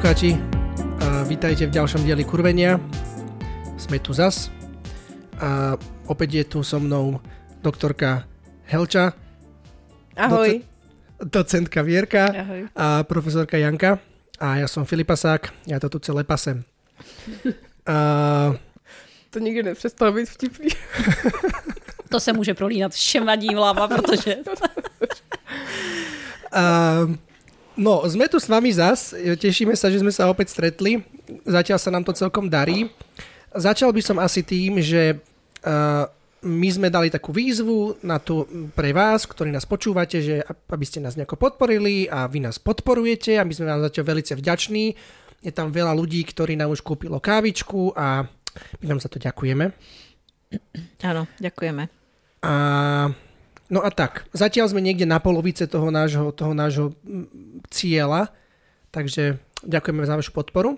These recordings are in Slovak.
Poslucháči, vítajte v ďalšom dieli Kurvenia. Sme tu zas. A opäť je tu so mnou doktorka Helča. Ahoj. Doce- docentka Vierka. Ahoj. A profesorka Janka. A ja som Filipasák. Ja to tu celé pasem. A... To nikdy nepřestalo být vtipný. to se může prolínat všem vadím hlava, protože... A... No, sme tu s vami zas. Tešíme sa, že sme sa opäť stretli. Zatiaľ sa nám to celkom darí. Začal by som asi tým, že uh, my sme dali takú výzvu na tu pre vás, ktorí nás počúvate, že aby ste nás nejako podporili a vy nás podporujete a my sme vám zatiaľ veľmi vďační. Je tam veľa ľudí, ktorí nám už kúpilo kávičku a my vám za to ďakujeme. Áno, ďakujeme. A No a tak, zatiaľ sme niekde na polovice toho nášho, toho nášho cieľa, takže ďakujeme za vašu podporu.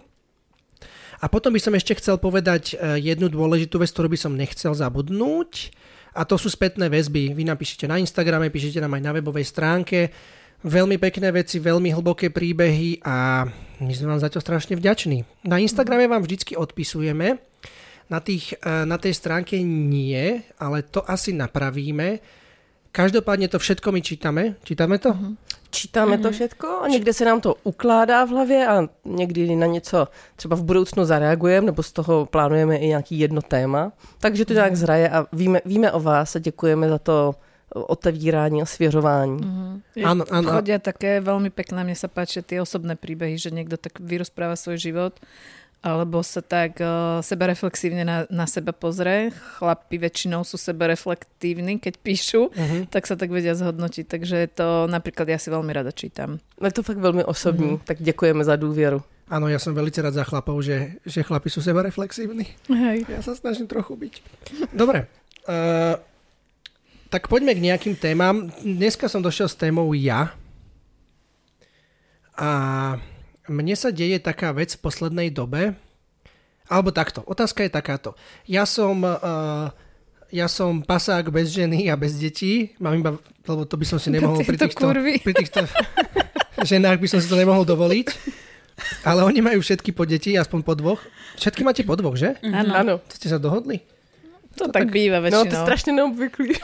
A potom by som ešte chcel povedať e, jednu dôležitú vec, ktorú by som nechcel zabudnúť. A to sú spätné väzby. Vy napíšete na Instagrame, píšete nám aj na webovej stránke. Veľmi pekné veci, veľmi hlboké príbehy a my sme vám za to strašne vďační. Na Instagrame vám vždycky odpisujeme. Na, tých, e, na tej stránke nie, ale to asi napravíme Každopádně to všetko my čítáme. Čítáme to? Mm-hmm. Čítáme mm-hmm. to všetko a někde se nám to ukládá v hlavě a někdy na něco třeba v budoucnu zareagujeme nebo z toho plánujeme i nějaký jedno téma. Takže to nějak mhm. zraje a víme, víme o vás a děkujeme za to otevírání a svěřování. Mm-hmm. Áno, áno. Chodia také veľmi pekné, mne sa páčia tie osobné príbehy, že niekto tak vyrozpráva svoj život alebo sa tak uh, sebereflexívne na, na seba pozrie. Chlapi väčšinou sú sebereflektívni, keď píšu, uh-huh. tak sa tak vedia zhodnotiť. Takže to napríklad ja si veľmi rada čítam. Je to fakt veľmi osobní, uh-huh. tak ďakujeme za dôveru. Áno, ja som veľmi rád za chlapov, že, že chlapi sú sebereflexívni. Hej. Ja sa snažím trochu byť. Dobre. Uh, tak poďme k nejakým témam. Dneska som došiel s témou ja. A mne sa deje taká vec v poslednej dobe, alebo takto, otázka je takáto. Ja som, uh, ja som pasák bez ženy a bez detí, mám iba, lebo to by som si nemohol pri týchto, pri týchto ženách by som si to nemohol dovoliť. Ale oni majú všetky po deti, aspoň po dvoch. Všetky máte po dvoch, že? Mhm. Áno. To ste sa dohodli? To, to tak, tak býva väčšinou. No, to je strašne neobvyklý.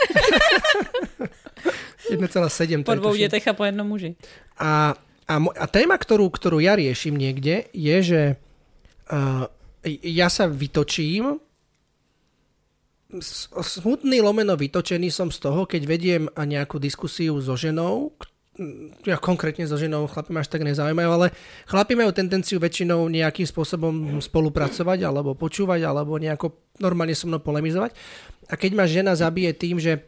1,7. Po dvou detech a po jednom muži. A a, mo- a téma, ktorú, ktorú ja riešim niekde, je, že uh, ja sa vytočím, smutný lomeno vytočený som z toho, keď vediem nejakú diskusiu so ženou, ja konkrétne so ženou chlapi ma až tak nezaujímajú, ale chlapi majú tendenciu väčšinou nejakým spôsobom spolupracovať alebo počúvať alebo nejako normálne so mnou polemizovať. A keď ma žena zabije tým, že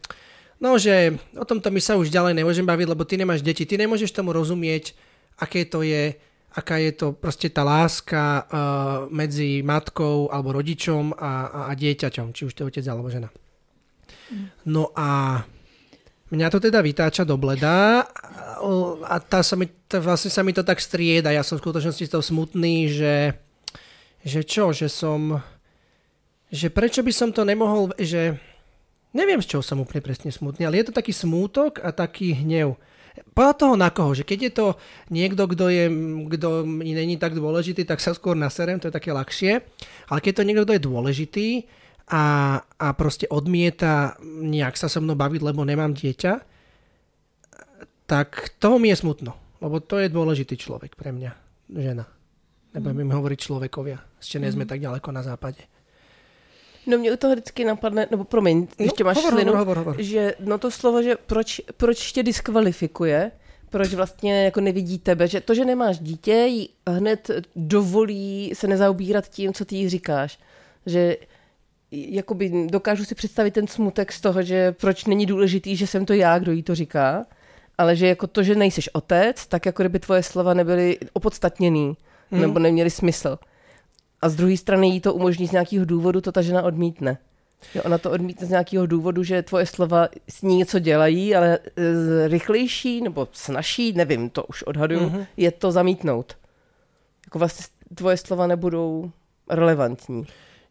no, že o tomto my sa už ďalej nemôžem baviť, lebo ty nemáš deti, ty nemôžeš tomu rozumieť, aké to je, aká je to proste tá láska uh, medzi matkou alebo rodičom a, a, a dieťaťom, či už to je otec alebo žena. No a mňa to teda vytáča do bleda a tá sa mi, tá, vlastne sa mi to tak strieda. Ja som v skutočnosti z toho smutný, že, že čo, že som že prečo by som to nemohol, že neviem z čoho som úplne presne smutný, ale je to taký smútok a taký hnev. Podľa toho na koho, že keď je to niekto, kto, je, kto není tak dôležitý, tak sa skôr naserem, to je také ľahšie. Ale keď je to niekto, kto je dôležitý a, a proste odmieta nejak sa so mnou baviť, lebo nemám dieťa, tak toho mi je smutno. Lebo to je dôležitý človek pre mňa, žena. Nebudem mm. hovoriť človekovia. Ešte nie sme mm. tak ďaleko na západe. No mě u toho vždycky napadne, nebo promiň, no, ještě máš hovor, slinu, hovor, hovor. že no to slovo, že proč, proč tě diskvalifikuje, proč vlastně jako nevidí tebe, že to, že nemáš dítě, jí hned dovolí se nezaobírat tím, co ty jí říkáš. Že jakoby dokážu si představit ten smutek z toho, že proč není důležitý, že jsem to já, kdo jí to říká, ale že jako to, že nejseš otec, tak jako kdyby tvoje slova nebyly opodstatněný, hmm. nebo neměly smysl. A z druhé strany jí to umožní z nějakého důvodu, to ta žena odmítne. Jo, ona to odmítne z nějakého důvodu, že tvoje slova s ní něco dělají, ale e, rychlejší nebo snažší, nevím, to už odhaduju, mm-hmm. je to zamítnout. Jako vlastně tvoje slova nebudou relevantní.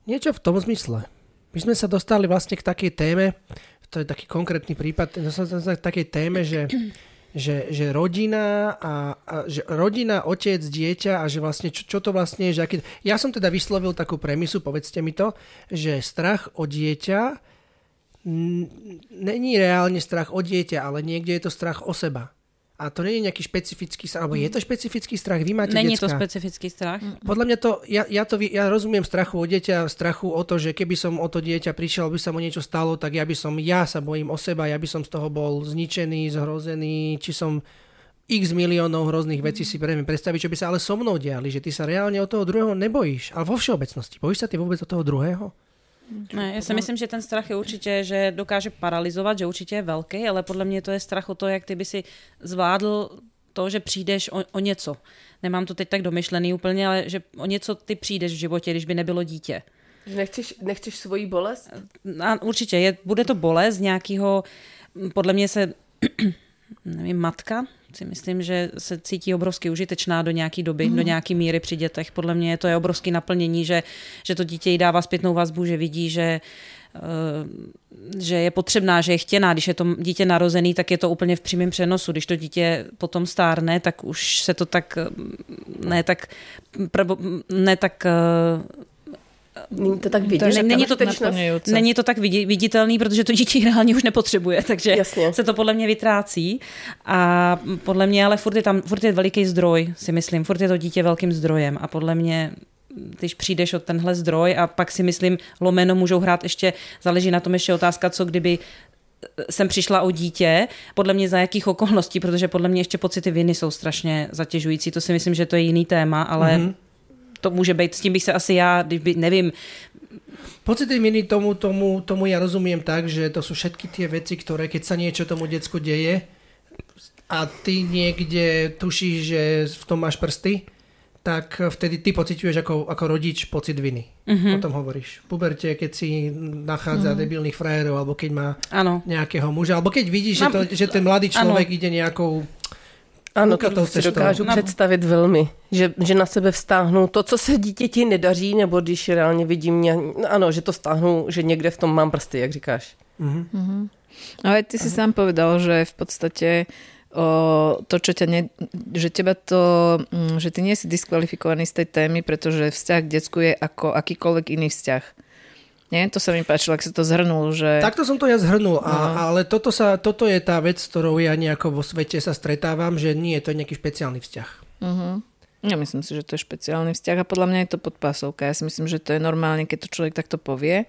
Niečo v tom zmysle. My sme sa dostali vlastne k takej téme, to je taký konkrétny prípad, k takej téme, že že, že rodina a, a že rodina, otec, dieťa a že vlastne čo, čo to vlastne je, že aký... Ja som teda vyslovil takú premisu, povedzte mi to, že strach o dieťa není reálne strach o dieťa, ale niekde je to strach o seba. A to nie je nejaký špecifický strach, alebo je to špecifický strach? Vy máte Není decka. to specifický strach. Podľa mňa to, ja, ja, to, ja rozumiem strachu o dieťa, strachu o to, že keby som o to dieťa prišiel, by sa mu niečo stalo, tak ja by som, ja sa bojím o seba, ja by som z toho bol zničený, zhrozený, či som x miliónov hrozných vecí si previem predstaviť, čo by sa ale so mnou diali, že ty sa reálne od toho druhého nebojíš. Ale vo všeobecnosti, bojíš sa ty vôbec od toho druhého? Ne, ja si myslím, že ten strach je určitě, že dokáže paralizovat, že určitě je velký, ale podle mě to je strach o to, jak ty by si zvládl to, že přijdeš o, o něco. Nemám to teď tak domyšlený úplně, ale že o něco ty přijdeš v životě, když by nebylo dítě. Nechceš, nechceš svoji bolest? A určitě, je, bude to bolest nějakého, podle mě se, nevím, matka, si myslím, že se cítí obrovsky užitečná do nějaké doby, mm. do nějaké míry při dětech. Podle mě to je obrovské naplnění, že, že to dítě jí dává zpětnou vazbu, že vidí, že eh, že je potřebná, že je chtěná. Když je to dítě narozený, tak je to úplně v přímém přenosu. Když to dítě potom stárne, tak už se to tak ne tak, ne tak eh, Není to tak vidět? To, není, to, není to tak viditelný, protože to dítě reálně už nepotřebuje, takže Jasně. se to podle mě vytrácí. A podle mě ale furt je tam furt je veliký zdroj, si myslím. Furt je to dítě velkým zdrojem a podle mě když přijdeš od tenhle zdroj a pak si myslím, lomeno můžou hrát ještě, záleží na tom ještě otázka, co kdyby jsem přišla o dítě, podle mě za jakých okolností, protože podle mě ještě pocity viny jsou strašně zatěžující, to si myslím, že to je jiný téma, ale mm-hmm to může být, s tím bych se asi já, by, nevím, Pocity viny tomu, tomu, tomu ja rozumiem tak, že to sú všetky tie veci, ktoré keď sa niečo tomu decku deje a ty niekde tušíš, že v tom máš prsty, tak vtedy ty pociťuješ ako, ako rodič pocit viny. Mm-hmm. O tom hovoríš. V puberte, keď si nachádza mm-hmm. debilných frajerov, alebo keď má ano. nejakého muža, alebo keď vidíš, že, to, že ten mladý človek ano. ide nejakou ano, to si dokážu no. představit velmi, že, že na sebe vztáhnu to, co se dítěti nedaří, nebo když reálně vidím, mě, ano, že to stáhnu, že někde v tom mám prsty, jak říkáš. Mm-hmm. Mm-hmm. Ale ty si uh-huh. sám povedal, že v podstate o, to, čo ťa ne, že teba to, mm, že ty nie si diskvalifikovaný z tej témy, pretože vzťah k decku je ako akýkoľvek iný vzťah. Nie? To sa mi páčilo, ak si to zhrnul. Že... Takto som to ja zhrnul, no. a, ale toto, sa, toto je tá vec, ktorou ja nejako vo svete sa stretávam, že nie je to nejaký špeciálny vzťah. Uh-huh. Ja myslím si, že to je špeciálny vzťah a podľa mňa je to podpásovka. Ja si myslím, že to je normálne, keď to človek takto povie,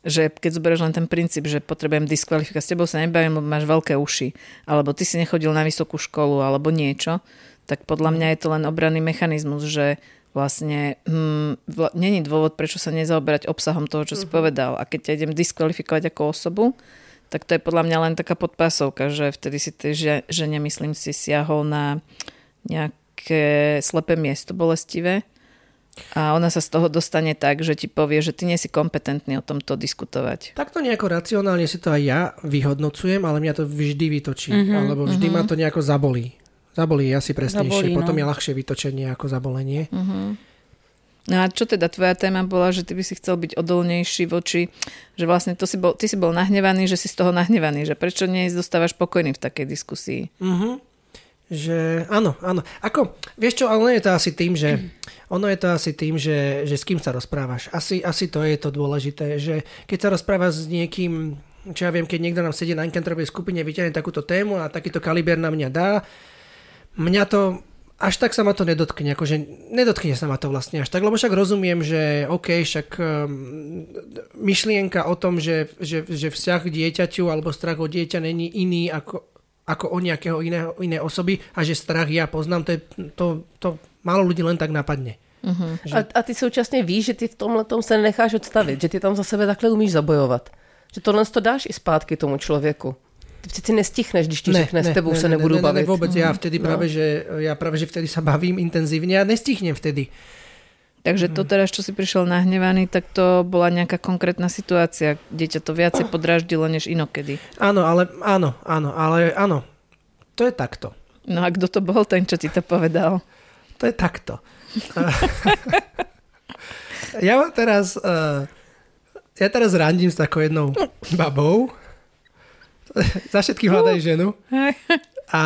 že keď zoberieš len ten princíp, že potrebujem diskvalifikovať, s tebou sa nebavím, lebo máš veľké uši, alebo ty si nechodil na vysokú školu, alebo niečo, tak podľa mňa je to len obranný mechanizmus, že vlastne hm, vla, není dôvod, prečo sa nezaoberať obsahom toho, čo uh-huh. si mhm. povedal. A keď ťa idem diskvalifikovať ako osobu, tak to je podľa mňa len taká podpásovka, že vtedy si ty, že, že nemyslím si, siahol na nejaké slepé miesto bolestivé a ona sa z toho dostane tak, že ti povie, že ty nie si kompetentný o tomto diskutovať. Takto nejako racionálne si to aj ja vyhodnocujem, ale mňa to vždy vytočí, uh-huh, alebo vždy uh-huh. ma to nejako zabolí. Zabolí asi presnejšie, Zabolí, potom no. je ľahšie vytočenie ako zabolenie. Uh-huh. No a čo teda tvoja téma bola, že ty by si chcel byť odolnejší voči, že vlastne to si bol, ty si bol nahnevaný, že si z toho nahnevaný, že prečo nie zostávaš pokojný v takej diskusii? Uh-huh. Že áno, áno. Ako, vieš čo, ale ono je to asi tým, že ono je to asi tým, že, že s kým sa rozprávaš. Asi, asi to je to dôležité, že keď sa rozprávaš s niekým, čo ja viem, keď niekto nám sedí na Enkentrovej skupine, vyťahne takúto tému a takýto kaliber na mňa dá, mňa to až tak sa ma to nedotkne, akože nedotkne sa ma to vlastne až tak, lebo však rozumiem, že OK, však um, myšlienka o tom, že, že, že vzťah k dieťaťu alebo strach o dieťa není iný ako, ako o nejakého iného, iné osoby a že strach ja poznám, to, je, to, to málo ľudí len tak napadne. Uh-huh. Že... A, a ty současně víš, že ty v tomhle tom se nenecháš odstavit, že ty tam za sebe takhle umíš zabojovat. Že tohle to dáš i zpátky tomu člověku. Ty přeci nestichneš, když ti ne, řekne, ne, s tebou ne, se ne, nebudu ne, bavit. Ne, vůbec, já vtedy no. právě, že, já právě, že vtedy sa bavím intenzívne a nestichnem vtedy. Takže to teraz, čo si prišiel nahnevaný, tak to bola nejaká konkrétna situácia, kde ťa to viacej podráždilo než inokedy. Áno, ale áno, áno, ale áno. To je takto. No a kto to bol ten, čo ti to povedal? To je takto. ja teraz, uh, ja teraz randím s takou jednou babou, za všetky hľadajú ženu. A,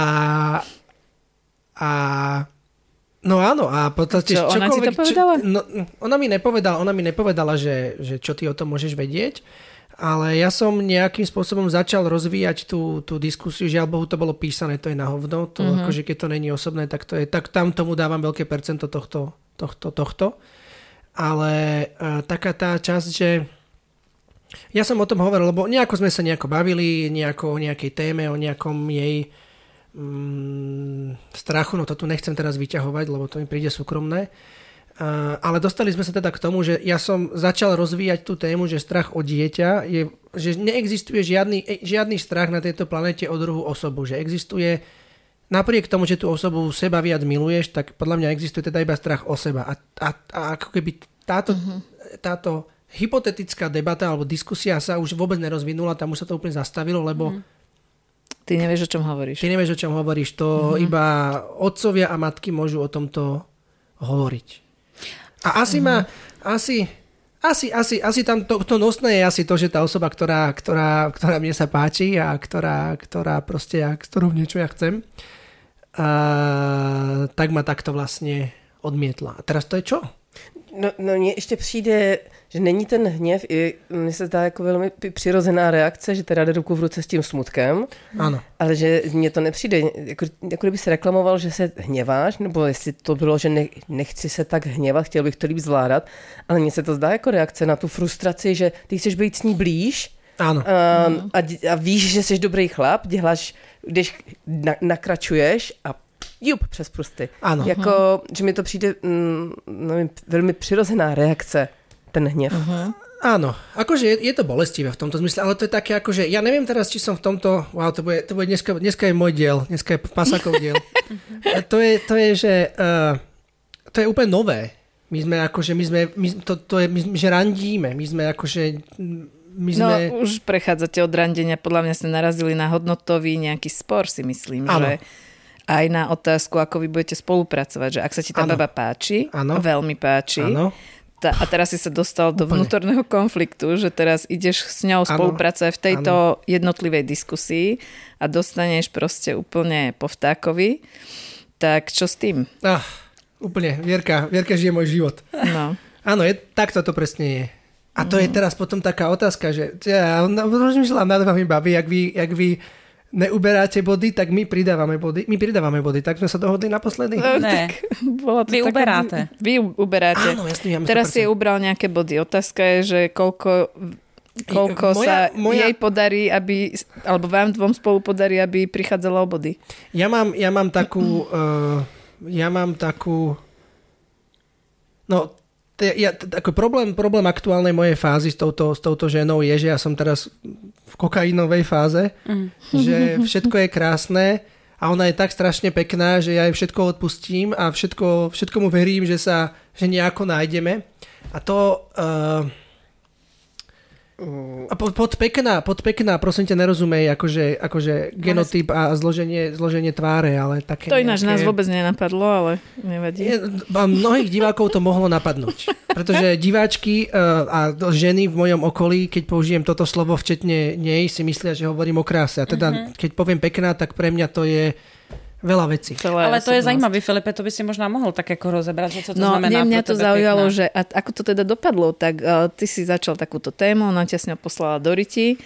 a No áno, a podstate čo, ona ti to povedala? Čo, no, ona mi nepovedala, ona mi nepovedala že, že čo ty o tom môžeš vedieť, ale ja som nejakým spôsobom začal rozvíjať tú, tú diskusiu, žiaľ Bohu to bolo písané, to je na hovno, to mm-hmm. akože keď to není osobné, tak, to je, tak tam tomu dávam veľké percento tohto, tohto, tohto. Ale uh, taká tá časť, že ja som o tom hovoril, lebo nejako sme sa nejako bavili, nejako o nejakej téme, o nejakom jej mm, strachu, no to tu nechcem teraz vyťahovať, lebo to mi príde súkromné. Uh, ale dostali sme sa teda k tomu, že ja som začal rozvíjať tú tému, že strach o dieťa je, že neexistuje žiadny, e, žiadny strach na tejto planete o druhú osobu, že existuje napriek tomu, že tú osobu seba viac miluješ, tak podľa mňa existuje teda iba strach o seba. A, a, a ako keby táto, uh-huh. táto hypotetická debata alebo diskusia sa už vôbec nerozvinula, tam už sa to úplne zastavilo, lebo uh-huh Ty nevieš, o čom hovoríš. Ty nevieš, o čom hovoríš. To mm-hmm. iba otcovia a matky môžu o tomto hovoriť. A asi mm-hmm. ma, asi, asi, asi, asi tam to, to nosné je asi to, že tá osoba, ktorá, ktorá, ktorá mne sa páči a ktorá, ktorá proste, ja, ktorú niečo ja chcem, a, tak ma takto vlastne odmietla. A teraz to je čo? No, no mně ještě přijde, že není ten hněv, i mně se zdá jako velmi přirozená reakce, že teda jde ruku v ruce s tím smutkem. Ano. Ale že mně to nepřijde, jako, jako kdyby se reklamoval, že se hněváš, nebo jestli to bylo, že ne, nechci se tak hněvat, chtěl bych to líp zvládat, ale mně se to zdá jako reakce na tu frustraci, že ty chceš být s ní blíž, ano. A, a, a víš, že jsi dobrý chlap, děláš, když na, nakračuješ a jup přes prsty. Ano. Jako, že mi to přijde mm, nevím, velmi přirozená reakce, ten hněv. Uh-huh. Áno, akože je, je to bolestivé v tomto zmysle, ale to je také akože, ja neviem teraz, či som v tomto, wow, to bude, to bude dneska, dneska je môj diel, dneska je Pasakov diel. to, je, to je, že uh, to je úplne nové. My sme akože, my sme, my, to, to je, my, že randíme, my sme akože, my no, sme... No, už prechádzate od randenia, podľa mňa ste narazili na hodnotový nejaký spor, si myslím, ano. že aj na otázku, ako vy budete spolupracovať, že ak sa ti tá ano. baba páči, ano. veľmi páči, ano. Ta, a teraz si sa dostal do vnútorného konfliktu, že teraz ideš s ňou spolupracovať v tejto ano. jednotlivej diskusii a dostaneš proste úplne po vtákovi, tak čo s tým? Ah, úplne, Vierka, Vierka žije môj život. No. Áno, je, takto to presne je. A to mm. je mhm. teraz potom taká otázka, že ja rozmýšľam nad vami, babi, jak vy, jak vy neuberáte body, tak my pridávame body. My pridávame body, tak sme sa dohodli naposledy? No, ne, bolo to vy také, uberáte. Vy uberáte. Áno, jasný, ja Teraz si ubral nejaké body. Otázka je, že koľko koľko moja, sa moja... jej podarí, aby, alebo vám dvom spolu podarí, aby prichádzala o body. Ja mám, ja mám takú, uh, ja mám takú, no ja, ako problém, problém aktuálnej mojej fázy s touto, s touto ženou je, že ja som teraz v kokainovej fáze, mm. že všetko je krásne a ona je tak strašne pekná, že ja jej všetko odpustím a všetko, všetko mu verím, že sa že nejako nájdeme. A to... Uh. A pod, pod, pekná, pod pekná, prosím ťa, nerozumej akože, akože genotyp a zloženie, zloženie tváre, ale také To ináč nejaké... nás vôbec nenapadlo, ale nevadí. Je, mnohých divákov to mohlo napadnúť. Pretože diváčky uh, a ženy v mojom okolí, keď použijem toto slovo včetne nej, si myslia, že hovorím o kráse. A teda, uh-huh. keď poviem pekná, tak pre mňa to je veľa vecí. Celé Ale to je zaujímavé, Filipe, to by si možno mohol tak ako rozebrať, že čo to no, znamená. No, mňa to zaujalo, pekná. že a, ako to teda dopadlo, tak uh, ty si začal takúto tému, ona ťa s ňou poslala do Riti.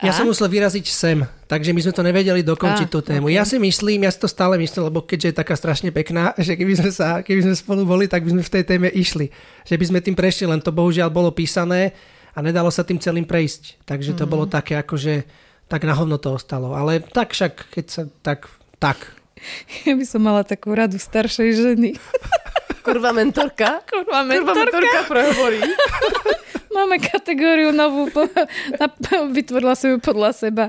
A? Ja som musel vyraziť sem, takže my sme to nevedeli dokončiť a, tú tému. Okay. Ja si myslím, ja si to stále myslím, lebo keďže je taká strašne pekná, že keby sme, sa, keby sme spolu boli, tak by sme v tej téme išli. Že by sme tým prešli, len to bohužiaľ bolo písané a nedalo sa tým celým prejsť. Takže to mm-hmm. bolo také akože tak na hovno to ostalo. Ale tak však, keď sa tak, tak, Ja by som mala takú radu staršej ženy. Kurva mentorka? Kurva mentorka. Kurva mentorka prehovorí. Máme kategóriu novú, vytvorila som ju podľa seba.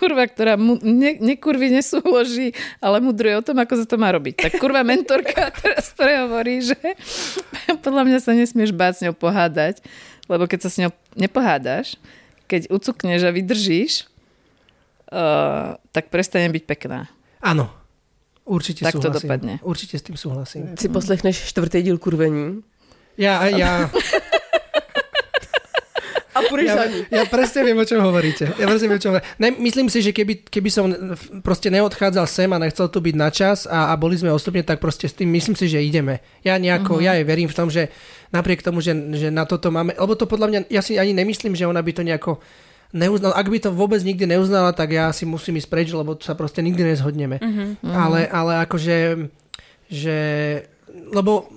Kurva, ktorá mu, ne, nekurvy nesúloží, ale mudruje o tom, ako sa to má robiť. Tak kurva mentorka teraz prehovorí, že podľa mňa sa nesmieš báť s ňou pohádať, lebo keď sa s ňou nepohádaš, keď ucukneš a vydržíš, uh, tak prestane byť pekná. Áno, určite tak súhlasím. to dopadne. Určite s tým súhlasím. Si poslechneš štvrtý díl kurvení? Ja, ja. A A ja, ja presne viem, o čom hovoríte. Ja presne viem, o čom hovoríte. Ne, myslím si, že keby, keby som proste neodchádzal sem a nechcel tu byť na čas a, a boli sme ostupne, tak proste s tým myslím si, že ideme. Ja nejako, uh-huh. ja aj verím v tom, že napriek tomu, že, že na toto máme, lebo to podľa mňa, ja si ani nemyslím, že ona by to nejako neuznala. Ak by to vôbec nikdy neuznala, tak ja si musím ísť preč, lebo sa proste nikdy nezhodneme. Uh-huh. Ale, ale akože, že, lebo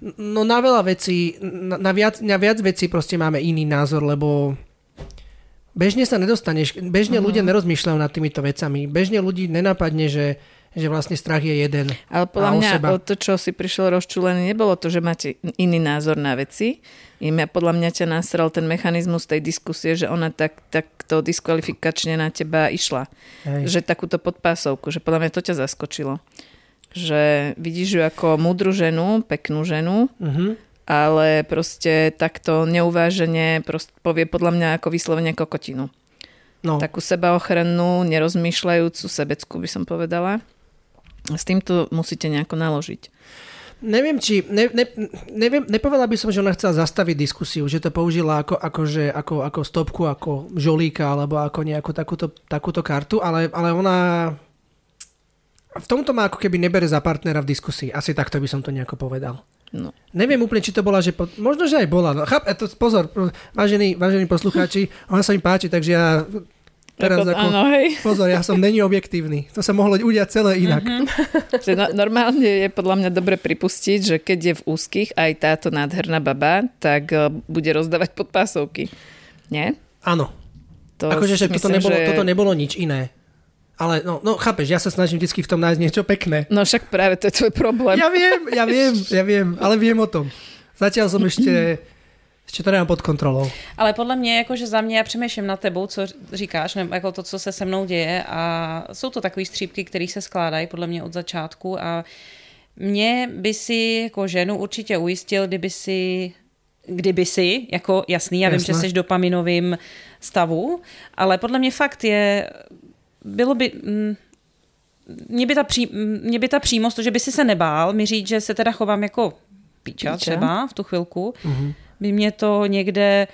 No na veľa vecí, na, na, viac, na viac vecí proste máme iný názor, lebo bežne sa nedostaneš, bežne uh-huh. ľudia nerozmýšľajú nad týmito vecami. Bežne ľudí nenapadne, že, že vlastne strach je jeden. Ale podľa mňa seba. to, čo si prišiel rozčúlený, nebolo to, že máte iný názor na veci. Im podľa mňa ťa nasral ten mechanizmus tej diskusie, že ona tak, takto diskvalifikačne na teba išla. Hej. Že takúto podpásovku, že podľa mňa to ťa zaskočilo že vidíš ju ako múdru ženu, peknú ženu, uh-huh. ale proste takto neuvážene povie podľa mňa ako vyslovene kokotinu. No. Takú sebaochrannú, nerozmýšľajúcu, sebeckú by som povedala. S týmto musíte nejako naložiť. Neviem, či... Ne, ne, neviem, nepovedala by som, že ona chcela zastaviť diskusiu, že to použila ako, ako, že, ako, ako stopku, ako žolíka, alebo ako nejakú takúto, takúto kartu, ale, ale ona v tomto má ako keby nebere za partnera v diskusii. Asi takto by som to nejako povedal. No. Neviem úplne, či to bola, že... Po... Možno, že aj bola. No, cháp, to, pozor, vážení, vážení poslucháči, ona sa mi páči, takže ja teraz ako, áno, hej. pozor, ja som není objektívny. To sa mohlo udiať celé inak. Mm-hmm. že no, normálne je podľa mňa dobre pripustiť, že keď je v úzkých aj táto nádherná baba, tak uh, bude rozdávať podpásovky. Nie? Áno. To akože, že toto, nebolo, že... toto nebolo nič iné. Ale no, no chápeš, ja sa snažím vždy v tom nájsť niečo pekné. No však práve to je tvoj problém. Ja viem, ja viem, ja viem, ale viem o tom. Zatiaľ som ešte ještě to nemám pod kontrolou. Ale podle mě, jakože za mě, já přemýšlím na tebou, co říkáš, nebo jako to, co se se mnou děje a jsou to takové střípky, které se skládají podle mě od začátku a mě by si jako ženu určitě ujistil, kdyby si kdyby si, jako jasný, já Jasné. vím, že jsi dopaminovým stavu, ale podle mě fakt je bylo by... Mm, mě by, ta pří, mě by ta přímost, to, že by si se nebál mi říct, že se teda chovám jako píča, píča? třeba v tu chvilku, mm-hmm. By mě to někde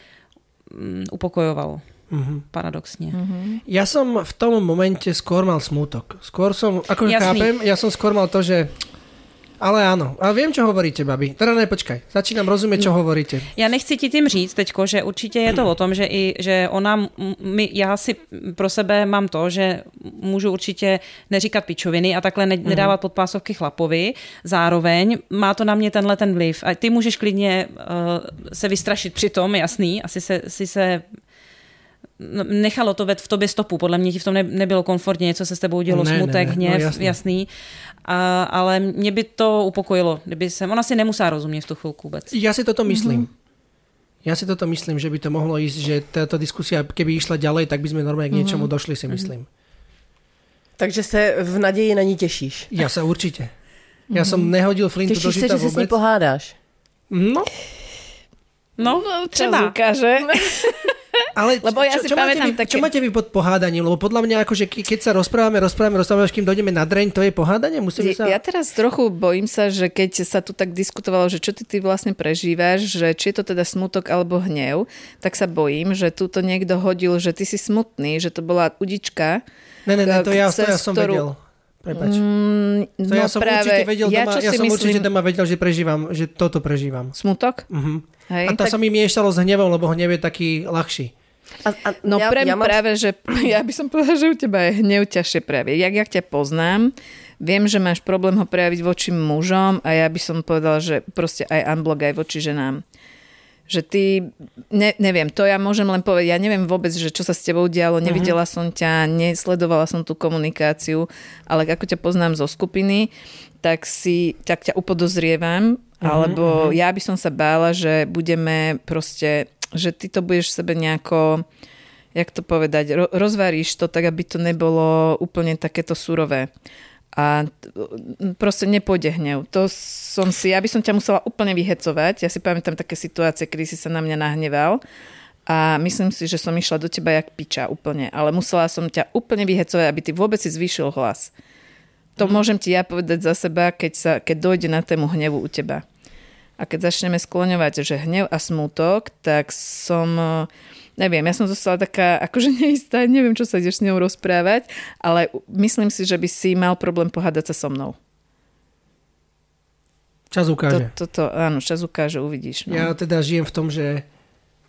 mm, upokojovalo. Mm-hmm. Paradoxne. Mm-hmm. Ja som v tom momente skôr mal smútok. Skôr som, ako chápem, ja som skôr mal to, že ale áno, a viem, čo hovoríte, babi. Teda ne, počkaj, začínam rozumieť, čo hovoríte. Já nechci ti tím říct teďko, že určitě je to o tom, že i, že ona, my, já si pro sebe mám to, že můžu určitě neříkat pičoviny a takhle ne, mhm. nedávat podpásovky chlapovi. Zároveň má to na mě tenhle ten vliv. A ty můžeš klidně uh, se vystrašit při tom, jasný, asi se, si se No, nechalo to v tobě stopu. Podle mě ti v tom nebylo komfortně, něco se s tebou dělo, ne, smutek, ne, ne. hněv, no, jasný. jasný. A, ale mě by to upokojilo, kdyby jsem, ona si nemusela rozumět v tu chvilku vůbec. Já si toto myslím. Mm-hmm. Ja si toto myslím, že by to mohlo ísť, že táto diskusia, keby išla ďalej, tak by sme normálne k niečomu mm-hmm. došli, si mhm. myslím. Takže se v naději na ní těšíš. Ja sa určite. Ja som nehodil flintu Těšíš do žita se, že vôbec. s ní pohádáš? No. No, no třeba. ukáže. Ale Lebo ja čo, si čo, máte vy, také... čo máte vy pod pohádaním? Lebo podľa mňa, akože keď sa rozprávame, rozprávame, rozprávame, kým dojdeme na dreň, to je pohádanie? Musíme sa... Ja teraz trochu bojím sa, že keď sa tu tak diskutovalo, že čo ty, ty vlastne prežívaš, že či je to teda smutok alebo hnev, tak sa bojím, že tu to niekto hodil, že ty si smutný, že to bola udička. Ne, ne, ne, to ja, to ja som ktorú... vedel. Prepač. Mm, to no ja som práve, určite vedel ja, doma, ja som myslím... určite doma vedel, že prežívam, že toto prežívam. Smutok? Uh-huh. Hej, a to tak... sa mi miešalo s hnevom, lebo hnev je taký ľahší. A, a no ja, pre ja mám... práve, že ja by som povedala, že u teba je hnev ťažšie prejaviť. Jak ja ťa poznám, viem, že máš problém ho prejaviť voči mužom a ja by som povedala, že proste aj unblock aj voči ženám že ty, ne, neviem, to ja môžem len povedať, ja neviem vôbec, že čo sa s tebou dialo, mhm. nevidela som ťa, nesledovala som tú komunikáciu, ale ako ťa poznám zo skupiny, tak si, tak ťa upodozrievam, uh-huh, alebo uh-huh. ja by som sa bála, že budeme proste, že ty to budeš sebe nejako, jak to povedať, rozvaríš to tak, aby to nebolo úplne takéto surové a proste nepôjde hnev. To som si, ja by som ťa musela úplne vyhecovať. Ja si pamätám také situácie, kedy si sa na mňa nahneval a myslím si, že som išla do teba jak piča úplne, ale musela som ťa úplne vyhecovať, aby ty vôbec si zvýšil hlas. To mm. môžem ti ja povedať za seba, keď, sa, keď dojde na tému hnevu u teba. A keď začneme skloňovať, že hnev a smútok, tak som neviem, ja som zostala taká akože neistá, neviem, čo sa ideš s ňou rozprávať, ale myslím si, že by si mal problém pohádať sa so mnou. Čas ukáže. To, to, to, áno, čas ukáže, uvidíš. No. Ja teda žijem v tom, že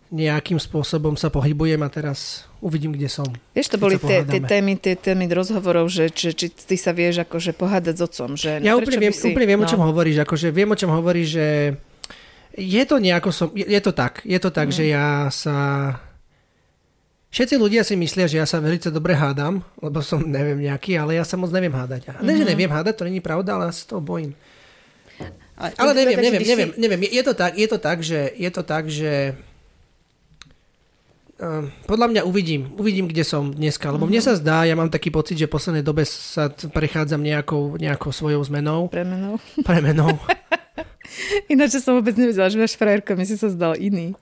nejakým spôsobom sa pohybujem a teraz uvidím, kde som. Vieš, to boli tie, tie témy, tie témy rozhovorov, že či, či ty sa vieš akože pohádať s otcom. Že, ja úplne viem, si, úplne viem, no. o čom hovoríš. Akože viem, o čom hovoríš, že je to nejako som, je, je to tak, je to tak, mm. že ja sa Všetci ľudia si myslia, že ja sa veľmi dobre hádam, lebo som neviem nejaký, ale ja sa moc neviem hádať. A ne, že mhm. neviem hádať, to není pravda, ale ja sa toho bojím. Ale, ale neviem, neviem, neviem, neviem. Je to tak, je to tak, že, je to tak, že Uh, podľa mňa uvidím, uvidím, kde som dneska, lebo mne mhm. sa zdá, ja mám taký pocit, že v poslednej dobe sa prechádzam nejakou, nejakou svojou zmenou. Premenou. Premenou. Ináč som vôbec nevedela, že máš frajerko, mi si sa zdal iný.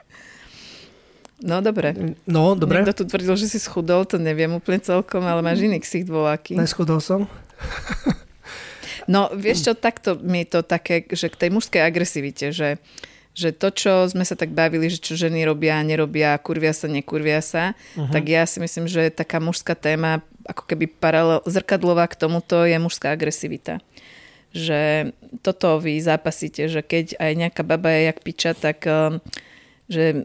No dobre. No, dobre. Niekto tu tvrdil, že si schudol, to neviem úplne celkom, ale máš iný ksich dvoláky. Neschudol som. no, vieš čo, takto mi to také, že k tej mužskej agresivite, že že to, čo sme sa tak bavili, že čo ženy robia, nerobia, kurvia sa, nekurvia sa, uh-huh. tak ja si myslím, že taká mužská téma, ako keby paralel, zrkadlová k tomuto je mužská agresivita. Že toto vy zápasíte, že keď aj nejaká baba je jak piča, tak um, že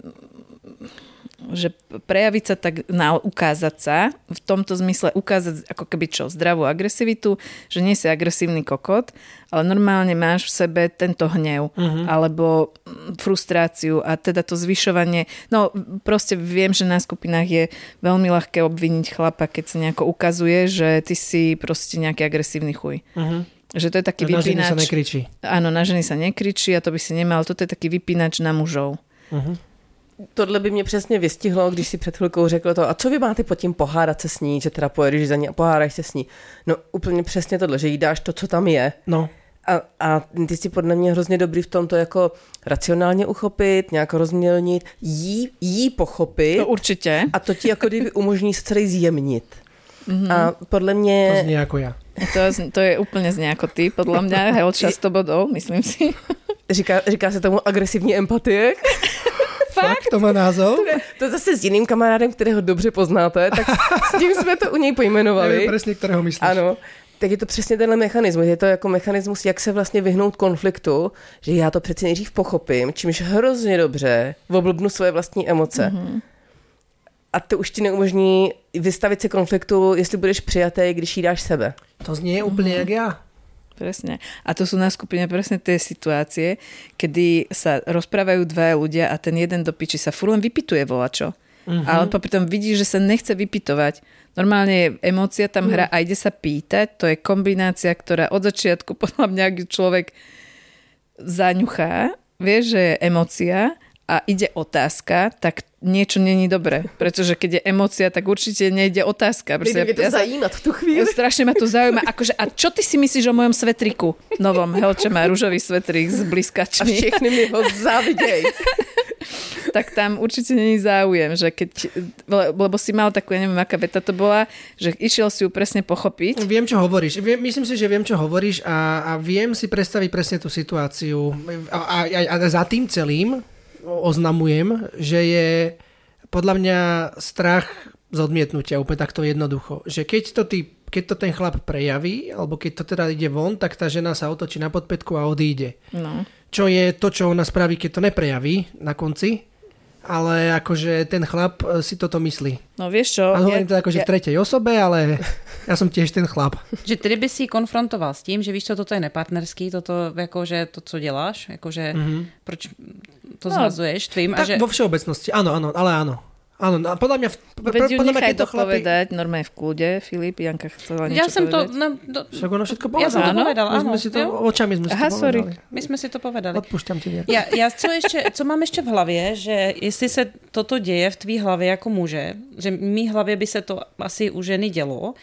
že prejaviť sa tak, na, ukázať sa, v tomto zmysle ukázať ako keby čo, zdravú agresivitu, že nie si agresívny kokot, ale normálne máš v sebe tento hnev uh-huh. alebo frustráciu a teda to zvyšovanie. No proste viem, že na skupinách je veľmi ľahké obviniť chlapa, keď sa nejako ukazuje, že ty si proste nejaký agresívny chuj. Uh-huh. Že to je taký vypínač. Na ženy sa nekričí. Áno, na ženy sa nekričí a to by si nemal. Toto je taký vypínač na mužov. Uh-huh tohle by mě přesně vystihlo, když si před chvilkou řekl to, a co vy máte pod tím pohádat se s ní, že teda pojedeš za ní a pohádáš se s ní. No úplně přesně tohle, že jí dáš to, co tam je. No. A, a ty jsi podle mě hrozně dobrý v tom to jako racionálně uchopit, nějak rozmělnit, jí, jí pochopit. To určitě. A to ti jako kdyby umožní se celý zjemnit. Mm-hmm. A podle mě... To zní jako já. To, to je úplně zní jako ty, podle mě. Hel, často bodou, myslím si. Říká, říká se tomu agresivní empatie. Fakt? To má názov? To, je, to zase s jiným kamarádem, kterého dobře poznáte, tak s tím jsme to u něj pojmenovali. Nevím přesně, kterého myslíš. Ano, tak je to přesně tenhle mechanismus. Je to jako mechanismus, jak se vlastně vyhnout konfliktu, že já to přeci nejdřív pochopím, čímž hrozně dobře oblbnu svoje vlastní emoce. Mm-hmm. A to už ti neumožní vystavit se konfliktu, jestli budeš přijatý, když jí dáš sebe. To zní úplně mm-hmm. jak já. Presne. A to sú na skupine presne tie situácie, kedy sa rozprávajú dva ľudia a ten jeden do piči sa furt len vypituje volačo. Uh-huh. Ale potom vidí, že sa nechce vypitovať. Normálne emócia tam hra uh-huh. a ide sa pýtať. To je kombinácia, ktorá od začiatku podľa mňa, človek zaňuchá, vie, že je emócia a ide otázka, tak niečo není dobré. Pretože keď je emocia, tak určite nejde otázka. Proste, Nejde to ja, zajímať v tú chvíľu. Strašne ma to zaujíma. Akože, a čo ty si myslíš o mojom svetriku? Novom. Helče má rúžový svetrik s bliskačmi. A všechny mi ho závidej. tak tam určite není záujem, že keď, lebo si mal takú, ja neviem, aká veta to bola, že išiel si ju presne pochopiť. Viem, čo hovoríš. Viem, myslím si, že viem, čo hovoríš a, a viem si predstaviť presne tú situáciu. A, a, a za tým celým oznamujem, že je podľa mňa strach z odmietnutia, úplne takto jednoducho. Že keď to, ty, keď to ten chlap prejaví, alebo keď to teda ide von, tak tá žena sa otočí na podpätku a odíde. No. Čo je to, čo ona spraví, keď to neprejaví na konci ale akože ten chlap e, si toto myslí. No vieš čo? A hovorím to akože ja... v tretej osobe, ale ja som tiež ten chlap. Že ty by si konfrontoval s tím, že víš co, toto je nepartnerský, toto akože to, co děláš, akože mm-hmm. proč to no, zhazuješ tvým. Tak a že... vo všeobecnosti, áno, áno, ale áno. Áno, no, podľa mňa... Veď ju podľa nechaj to chlapi... povedať, normálne v kľude, Filip, Janka chcela niečo Ja som povedať. to... No, do... Však ono všetko povedala. Ja som to povedala, áno. My sme si to, očami sme Aha, si to sorry. povedali. My sme si to povedali. Odpúšťam ti nejak. Ja, ja co, ešte, co mám ešte v hlavě, že jestli se toto děje v tvý hlavě jako muže, že v mý hlavě by se to asi u ženy dělo,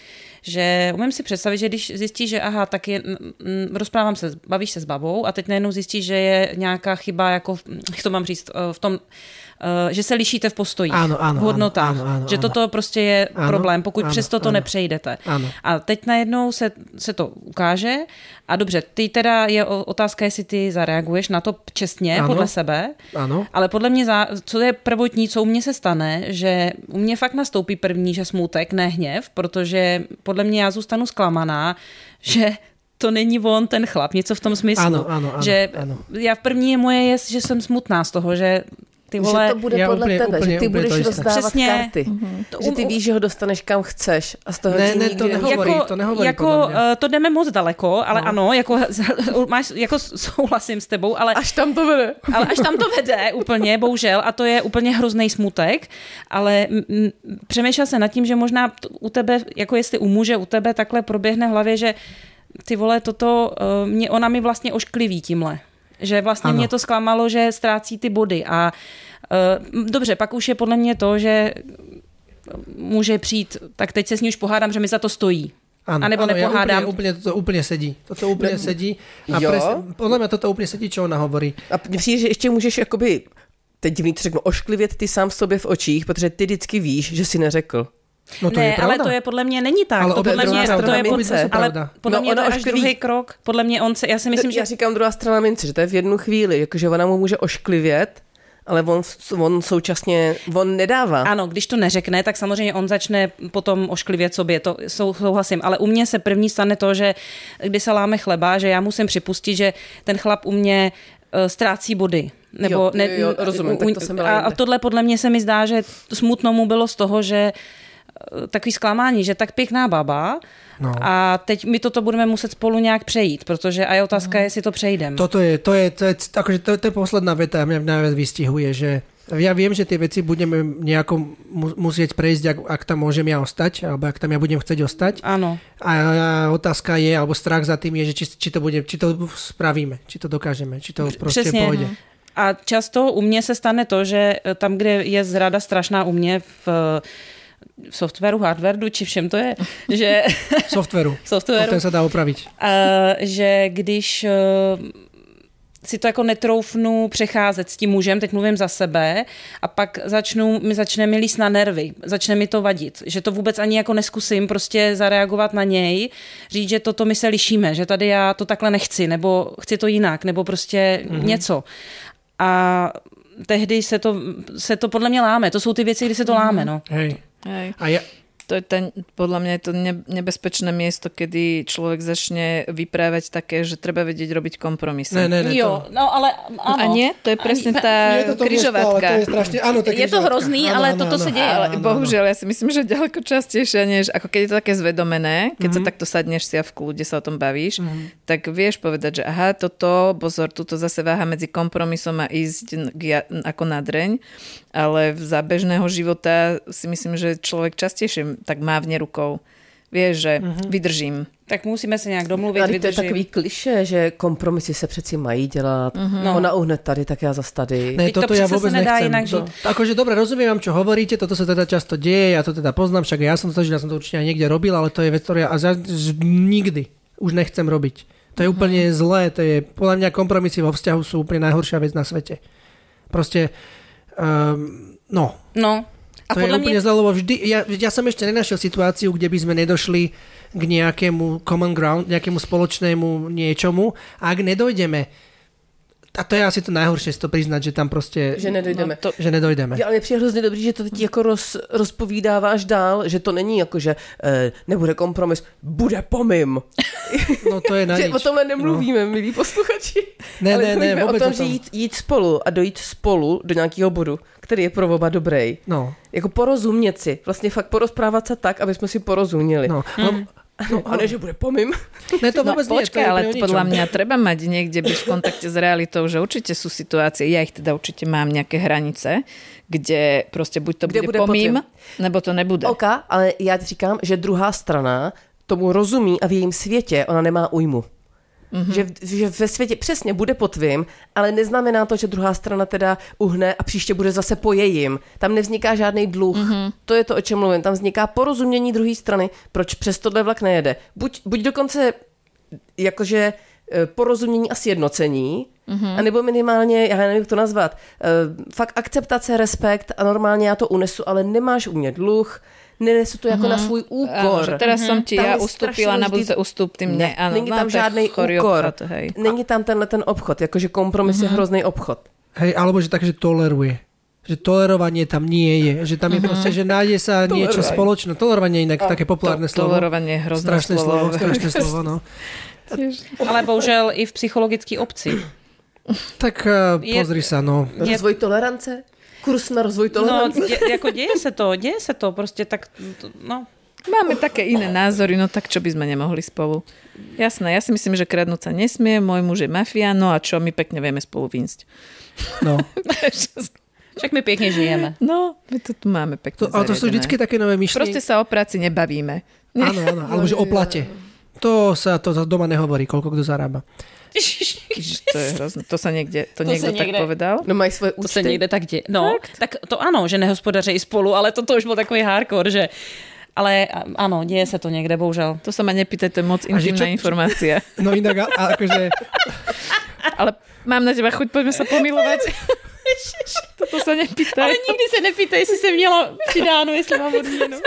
že umím si představit, že když zjistíš, že aha, tak je, rozprávám se, bavíš se s babou a teď najednou zjistíš, že je nějaká chyba, jako, jak to mám říct, eh, v tom, že se lišíte v postojích, ano, ano, v hodnotách, ano, ano, že toto prostě je ano, problém, pokud ano, přesto to ano, nepřejdete. Ano. A teď najednou se, se to ukáže a dobře, ty teda je otázka, jestli ty zareaguješ na to čestně ano, podle sebe, ano. ale podle mě, co je prvotní, co u mě se stane, že u mě fakt nastoupí první, že smutek, ne hněv, protože podle mě já zůstanu zklamaná, že to není on, ten chlap, něco v tom smyslu. Ano, ano, ano, že ano. já v první moje je, že jsem smutná z toho, že ty vole, že to bude podle úplně, tebe, úplně, že ty budeš rozdávat Přesně. karty. Mm-hmm. To, že ty víš, že ho dostaneš kam chceš a z toho ne, ne, to nehovorí, jako, to nehovorí jako, uh, to jdeme moc daleko, ale no. ano, jako, máš, jako souhlasím s tebou, ale... Až tam to vede. Ale až tam to vede úplně, bohužel, a to je úplně hrozný smutek, ale m, přemýšlel se nad tím, že možná u tebe, jako jestli u muže u tebe takhle proběhne v hlavě, že ty vole, toto, uh, mě, ona mi vlastně oškliví tímhle. Že vlastně ano. mě to zklamalo, že ztrácí ty body a uh, dobře, pak už je podle mě to, že může přijít, tak teď se s ní už pohádám, že mi za to stojí. Ano, a nebo ano, nepohádám. Ja úplne, toto úplne sedí. Toto úplne sedí. A pres, podľa mňa toto úplne sedí, čo ona hovorí. A přijde, že ještě můžeš jakoby, teď divný to řeknu, ošklivět ty sám sobě v očích, protože ty vždycky víš, že si neřekl. No to ne, je pravda. ale to je podle mě není tak. Ale to podle mě to je poce, ale podle no, mě to je až druhý krok. Podle mě on se, já si myslím, že... Já říkám druhá strana mince, že to je v jednu chvíli, jakože ona mu může ošklivět, ale on, on současně, on nedává. Ano, když to neřekne, tak samozřejmě on začne potom ošklivět sobě, to souhlasím. Ale u mě se první stane to, že když se láme chleba, že já musím připustit, že ten chlap u mě uh, ztrácí body. Nebo jo, ne, jo, rozumím, u, tak to jsem a, a tohle podle mě se mi zdá, že smutno mu bylo z toho, že takový zklamání, že tak pěkná baba no. a teď my toto budeme muset spolu nějak přejít, protože a je otázka, no. jestli to přejdeme. Toto je, to je, to je, akože to, to je posledná veta, mňa najviac vystihuje, že ja viem, že tie veci budeme nejako musieť prejsť, ak, ak tam môžem ja ostať, alebo ak tam ja budem chcieť ostať. Áno. A, a otázka je, alebo strach za tým je, že či, či, to, bude, či to spravíme, či to dokážeme, či to proste Přesně. pôjde. A často u mě se stane to, že tam, kde je zrada strašná u mě v softwaru, hardwareu, či všem to je, že... softwaru. softwaru. ten se dá opravit. Uh, že když uh, si to jako netroufnu přecházet s tím mužem, teď mluvím za sebe, a pak začnu, mi začne mi líst na nervy, začne mi to vadit, že to vůbec ani jako neskusím prostě zareagovat na něj, říct, že toto my se lišíme, že tady já to takhle nechci, nebo chci to jinak, nebo prostě mm-hmm. něco. A tehdy se to, se to podle mě láme. To jsou ty věci, kdy se to láme. No. Hej. Hej. A ja, to je ten, podľa mňa je to nebezpečné miesto, kedy človek začne vyprávať také, že treba vedieť robiť kompromisy. Ne, ne, ne, jo, to... no ale áno. A nie? To je presne tá križovatka. To je strašne, áno, to je, je to hrozný, áno, ale áno, toto áno, sa deje. Ale áno, bohužiaľ, ja si myslím, že ďaleko častejšie, než ako keď je to také zvedomené, keď mm-hmm. sa mhm. takto sadneš si a v kľude sa o tom bavíš, mm-hmm. tak vieš povedať, že aha, toto, pozor, tuto zase váha medzi kompromisom a ísť ako na dreň, ale v zábežného života si myslím, že človek častejšie tak mávne rukou. Vieš, že mm-hmm. vydržím. Tak musíme se nějak domluvit, Ale to je takový kliše, že kompromisy se přeci mají dělat. Mm-hmm. No. Ona uhne tady, tak já zas tady. Ne, toto to ja vôbec nechcem. Inak to, akože dobre, rozumiem vám, čo hovoríte, toto sa teda často deje, ja to teda poznám, však ja som to, že ja som to určite aj niekde robil, ale to je vec, ktorú ja nikdy už nechcem robiť. To je mm-hmm. úplne zlé, to je, podľa mňa kompromisy vo vzťahu sú úplne najhoršia vec na svete. Proste, um, no. No, a to je úplne mňa... zle, lebo vždy, ja, ja som ešte nenašiel situáciu, kde by sme nedošli k nejakému common ground, nejakému spoločnému niečomu. A ak nedojdeme a to je asi to najhoršie si to priznať, že tam prostě... Že nedojdeme. No, to, že nedojdeme. Ale je přijde hrozně dobrý, že to teď jako roz, rozpovídáváš dál, že to není jako, že e, nebude kompromis, bude pomim. No to je na že o tomhle nemluvíme, no. milí posluchači. Ne, ale ne, ne, o tom, že jít, jít spolu a dojít spolu do nějakého bodu, který je pro oba dobrý. No. Jako porozumět si, vlastně fakt porozprávat se tak, aby jsme si porozuměli. No. Hmm. No, a ne, že bude pomím. Ne, to vôbec no, počkaj, nie, to ale podľa mňa treba mať niekde byť v kontakte s realitou, že určite sú situácie, ja ich teda určite mám nejaké hranice, kde prostě buď to kde bude, bude pomím, potřeba. nebo to nebude. OK, ale já říkám, že druhá strana tomu rozumí a v jejím světě ona nemá újmu. Mm-hmm. Že, že ve světě přesně bude po tvým, ale neznamená to, že druhá strana teda uhne a příště bude zase po jejím. Tam nevzniká žádný dluh. Mm-hmm. To je to, o čem mluvím. Tam vzniká porozumění druhé strany, proč přes tohle vlak nejede. Buď, buď dokonce jakože e, porozumění a sjednocení, mm-hmm. anebo minimálně, já nevím, jak to nazvat, e, fakt akceptace, respekt a normálně já to unesu, ale nemáš u mě dluh, nenesu to jako mm-hmm. na mhm. svůj úkor. Áno, teraz som ti tam ja ustúpila, na budúce ustúp ty mne. Áno, není tam žádný úkor. Obchod, hej. Není tam tenhle ten obchod, jakože kompromis mm-hmm. je mhm. hrozný obchod. Hej, alebo že tak, že toleruje že tolerovanie tam nie je. Že tam je uh-huh. proste, že nájde sa Tolerovanie. niečo spoločné. Tolerovanie je inak také populárne to, slovo. Tolerovanie je hrozné strašné slovo. slovo strašné slovo, no. Ale bohužel i v psychologický obci. Tak uh, pozri sa, no. Rozvoj tolerance? Kurs na rozvoj tolerance? No, de, ako deje sa to, deje sa to, proste tak, no. Máme také iné názory, no tak čo by sme nemohli spolu. Jasné, ja si myslím, že kradnúť sa nesmie, môj muž je mafia, no a čo, my pekne vieme spolu výjsť. No. Však my pekne žijeme. No, my to tu máme pekne to, Ale to sú vždy také nové myšlienky. Proste sa o práci nebavíme. Áno, áno, alebo že o plate. To sa to doma nehovorí, koľko kto zarába. To je hrozné. To sa niekde, to, to niekto niekde, tak povedal? No mají svoje účty. To sa niekde tak de... No, Fakt? tak to áno, že nehospodařej spolu, ale toto už bol takový hardcore, že ale áno, deje sa to niekde, bohužiaľ. To sa ma nepýtaj, to je moc intimná informácia. No inak, a, a akože... ale mám na teba chuť, poďme sa pomilovať. Toto sa nepýtaj. Ale nikdy sa nepýtaj, jestli sa měla přidáno, jestli mám odměnu.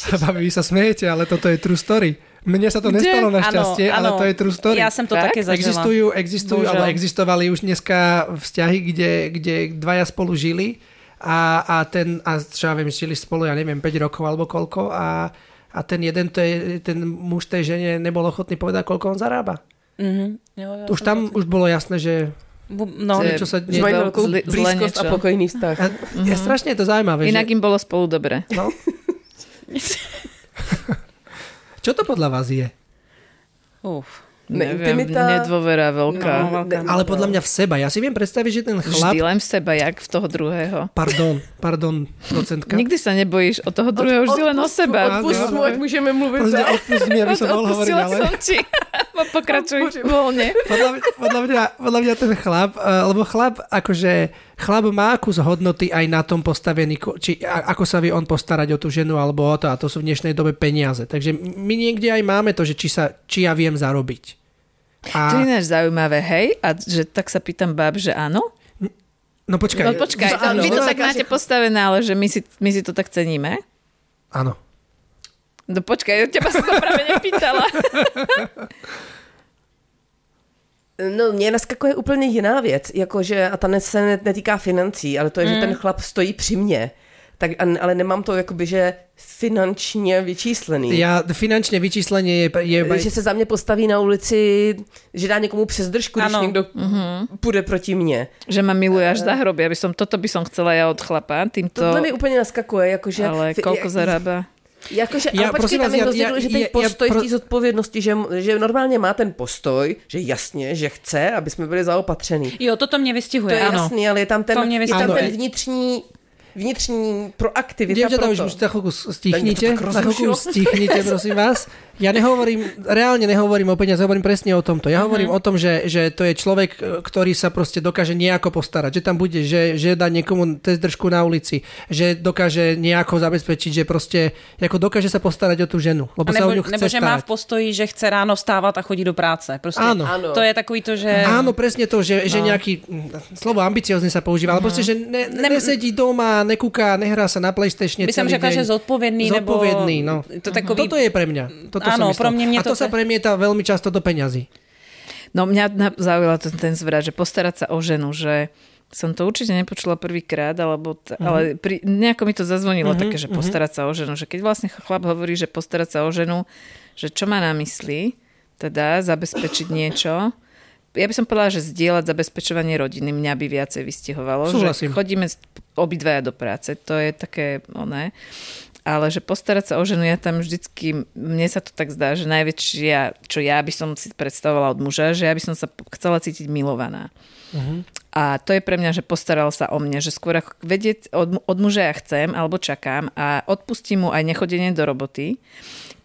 Babi, vy sa smejete, ale toto je true story. Mne sa to nestalo našťastie, ale to je true story. Ja som to tak? také zažila. Existujú, existujú alebo existovali už dneska vzťahy, kde, kde dvaja spolu žili a, a ten, a čo ja viem, žili spolu, ja neviem, 5 rokov alebo koľko a, a ten jeden, to je, ten muž tej žene nebol ochotný povedať, koľko on zarába. Mm-hmm. Jo, jo, už tam to... už bolo jasné, že No, čo sa že majú veľkú blízkosť a pokojný vzťah. A, mm-hmm. Je strašne to zaujímavé. Inak že... im bolo spolu dobre. No. Čo to podľa vás je? Uf. Neviem, nedôvera veľká. No, veľká. Ale podľa mňa v seba. Ja si viem predstaviť, že ten chlap... Vždy len v seba, jak v toho druhého. Pardon, pardon, docentka. Nikdy sa nebojíš o toho druhého, vždy len o seba. Odpust mu, ak môžeme mluviť. Proste odpust mi, aby som mohol hovoriť ďalej. som ti. Pokračuj voľne. Podľa, podľa, mňa, podľa mňa ten chlap, eh, lebo chlap akože chlap má kus hodnoty aj na tom postavený, či ako sa vie on postarať o tú ženu alebo o to a to sú v dnešnej dobe peniaze. Takže my niekde aj máme to, že či, sa, či ja viem zarobiť. A... To je ináč zaujímavé, hej? A že tak sa pýtam báb, že áno? No počkaj. No počkaj, no, áno, vy to no, tak máte postavené, ale že my si, my si to tak ceníme? Áno. No počkaj, teba som to práve nepýtala. No, mě naskakuje úplně jiná věc, jakože, a ta se netýká financí, ale to je, mm. že ten chlap stojí při mně tak, ale nemám to jakoby, že finančně vyčíslený. Já finančně vyčíslenie je... je... Že se za mě postaví na ulici, že dá někomu přes držku, ano. když někdo mm-hmm. půjde proti mně. Že ma miluje až za hroby, aby som, toto by som chcela ja od chlapa. Týmto... Tohle mi úplně naskakuje, jakože... Ale koľko zarába? Jakože, ja, ale počkej, tam je hrozně důležitý postoj ja, pro... v té zodpovědnosti, že, že normálně má ten postoj, že jasně, že chce, aby jsme byli zaopatření. Jo, toto mě vystihuje, To je ano. jasný, ale je tam ten, je tam ten vnitřní vnitřní proaktivita. Dievčatá, už, už za chvíľku stichnite, za chvíľku stichnite, prosím vás. Ja nehovorím, reálne nehovorím o peniaze, hovorím presne o tomto. Ja uh-huh. hovorím o tom, že, že to je človek, ktorý sa proste dokáže nejako postarať, že tam bude, že, že dá niekomu test držku na ulici, že dokáže nejako zabezpečiť, že proste ako dokáže sa postarať o tú ženu, lebo nebo, sa o ňu chce Nebo že má v postoji, že chce ráno stávať a chodí do práce. Proste Áno. To je takový to, že... Áno, presne to, že, no. že nejaký, slovo ambiciozne sa používa, ale proste, že ne, ne, nesedí doma, nekúka, nehrá sa na PlayStation By som řekla, že zodpovedný, zodpovedný nebo... no. To takový... Toto je pre mňa. Toto Áno, pro mňa mne to... A to sa premieta veľmi často do peňazí. No mňa zaujala ten, ten zvrat, že postarať sa o ženu, že som to určite nepočula prvýkrát, alebo t- uh-huh. ale pri, nejako mi to zazvonilo uh-huh, také, že uh-huh. postarať sa o ženu. Že keď vlastne chlap hovorí, že postarať sa o ženu, že čo má na mysli, teda zabezpečiť niečo, ja by som povedala, že zdieľať zabezpečovanie rodiny mňa by viacej vystihovalo. Súhlasím. Že chodíme obidvaja do práce, to je také oné. Ale že postarať sa o ženu, ja tam vždycky, mne sa to tak zdá, že najväčšia, čo ja by som si predstavovala od muža, že ja by som sa chcela cítiť milovaná. Uh-huh. A to je pre mňa, že postaral sa o mne, že skôr ako vedieť od, od muža ja chcem alebo čakám a odpustím mu aj nechodenie do roboty,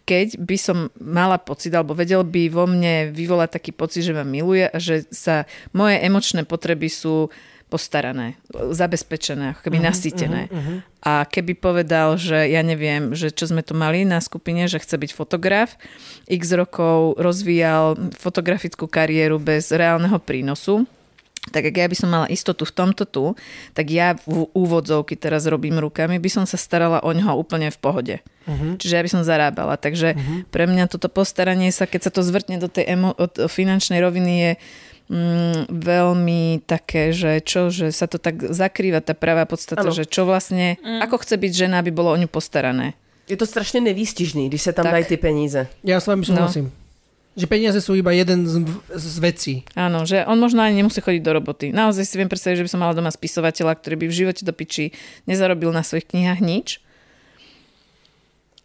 keď by som mala pocit, alebo vedel by vo mne vyvolať taký pocit, že ma miluje a že sa moje emočné potreby sú postarané, zabezpečené, ako keby uh-huh, nasýtené. Uh-huh, uh-huh. A keby povedal, že ja neviem, že čo sme tu mali na skupine, že chce byť fotograf, x rokov rozvíjal fotografickú kariéru bez reálneho prínosu, tak ak ja by som mala istotu v tomto tu, tak ja v úvodzovky teraz robím rukami, by som sa starala o ňoho úplne v pohode. Uh-huh. Čiže ja by som zarábala. Takže uh-huh. pre mňa toto postaranie sa, keď sa to zvrtne do tej emo- od finančnej roviny, je mm, veľmi také, že čo, že sa to tak zakrýva tá pravá podstata, ano. že čo vlastne, mm. ako chce byť žena, aby bolo o ňu postarané. Je to strašne nevýstižný, když sa tam tak. dají ty peníze. Ja s vami súhlasím. No. Že peniaze sú iba jeden z, z vecí. Áno, že on možno ani nemusí chodiť do roboty. Naozaj si viem predstaviť, že by som mala doma spisovateľa, ktorý by v živote do piči nezarobil na svojich knihách nič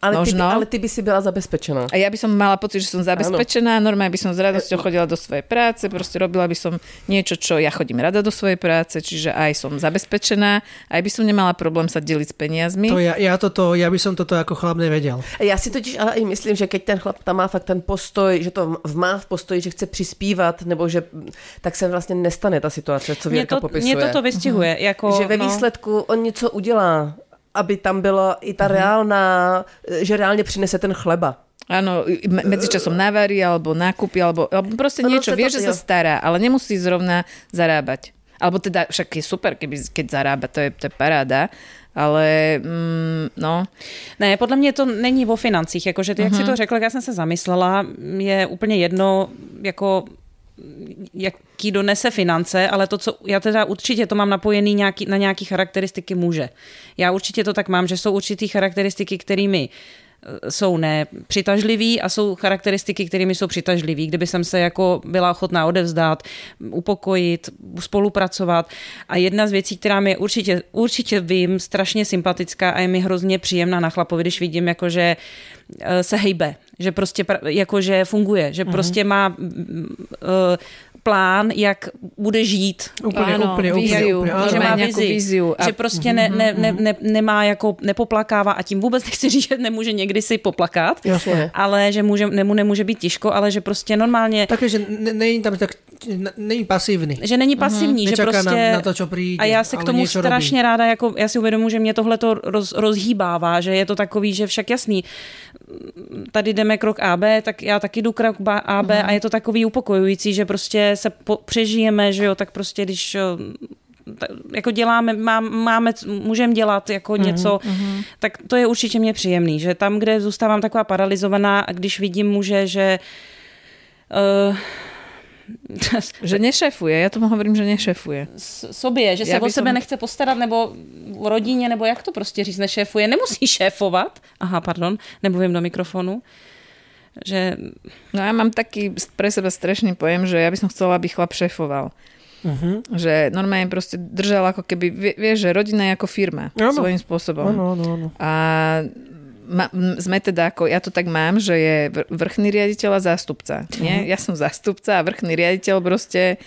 ale, Možno. Ty by, ale ty by si byla zabezpečená. A ja by som mala pocit, že som zabezpečená, ano. normálne by som s radosťou chodila do svojej práce, proste robila by som niečo, čo ja chodím rada do svojej práce, čiže aj som zabezpečená, aj by som nemala problém sa deliť s peniazmi. To ja, ja, toto, ja by som toto ako chlap nevedel. Ja si totiž ale i myslím, že keď ten chlap tam má fakt ten postoj, že to má v postoji, že chce přispívat, nebo že tak se vlastně nestane ta situace, co Věrka to, popisuje. Mě toto vystihuje. Uh-huh. Jako, že ve no. výsledku on něco udělá aby tam byla i ta mhm. reálna, že reálne přinese ten chleba. Áno, medzičasom navarí, alebo nákupy, alebo, alebo proste niečo. Vie, že sa stará, ale nemusí zrovna zarábať. Alebo teda, však je super, keby, keď zarába, to je, to je paráda, ale mm, no. Ne, podle mě to není o financích, jakože ty, uh-huh. jak si mhm. to řekl, já jsem se zamyslela, je úplně jedno, jako jaký donese finance, ale to, co já teda určitě to mám napojený nějaký, na nějaký charakteristiky muže. Já určitě to tak mám, že jsou určitý charakteristiky, kterými eh, jsou nepřitažliví a jsou charakteristiky, kterými jsou přitažliví. Kdyby jsem se jako byla ochotná odevzdát, upokojit, spolupracovat. A jedna z věcí, která mi určitě, určitě vím, strašně sympatická a je mi hrozně příjemná na chlapovi, když vidím, jako že eh, se hejbe, že prostě jakože funguje, že uh-huh. prostě má uh, plán, jak bude žít. Úplně, ano, úplně, viziu, úplně, úplně, že má vizi, viziu a... že prostě ne, ne, ne, ne, nemá jako, nepoplakává a tím vůbec nechci říct, že nemůže někdy si poplakat, Jasně. ale že může, nemu nemůže být těžko, ale že prostě normálně... Takže že není tam tak není pasivní. Že není pasivní, uh-huh. že prostě... Na, na to, čo príde, a já se k tomu strašně robí. ráda, jako já si uvědomuji, že mě tohle to roz, rozhýbává, že je to takový, že však jasný, tady jdeme krok AB, tak já taky jdu krok AB uh-huh. a je to takový upokojující, že prostě se po, přežijeme, že jo, tak prostě když jako děláme, má, máme, můžeme dělat jako uh-huh, něco, uh-huh. tak to je určitě mě příjemný, že tam, kde zůstávám taková paralizovaná a když vidím muže, že uh, že nešefuje, ja tomu hovorím, že nešefuje. Sobě, že se ja o sebe som... nechce postarat, nebo o rodině, nebo jak to prostě říct, nešéfuje. Nemusí šéfovat. Aha, pardon, nebudem do mikrofonu. Že... No ja mám taký pre seba strašný pojem, že ja by som chcela, aby chlap šéfoval. Uh-huh. Že normálne proste držal ako keby, vieš, že rodina je ako firma ano. svojím spôsobom. Ano, ano, ano. A ma, sme teda ako, ja to tak mám, že je vrchný riaditeľ a zástupca. Nie? Mhm. Ja som zástupca a vrchný riaditeľ proste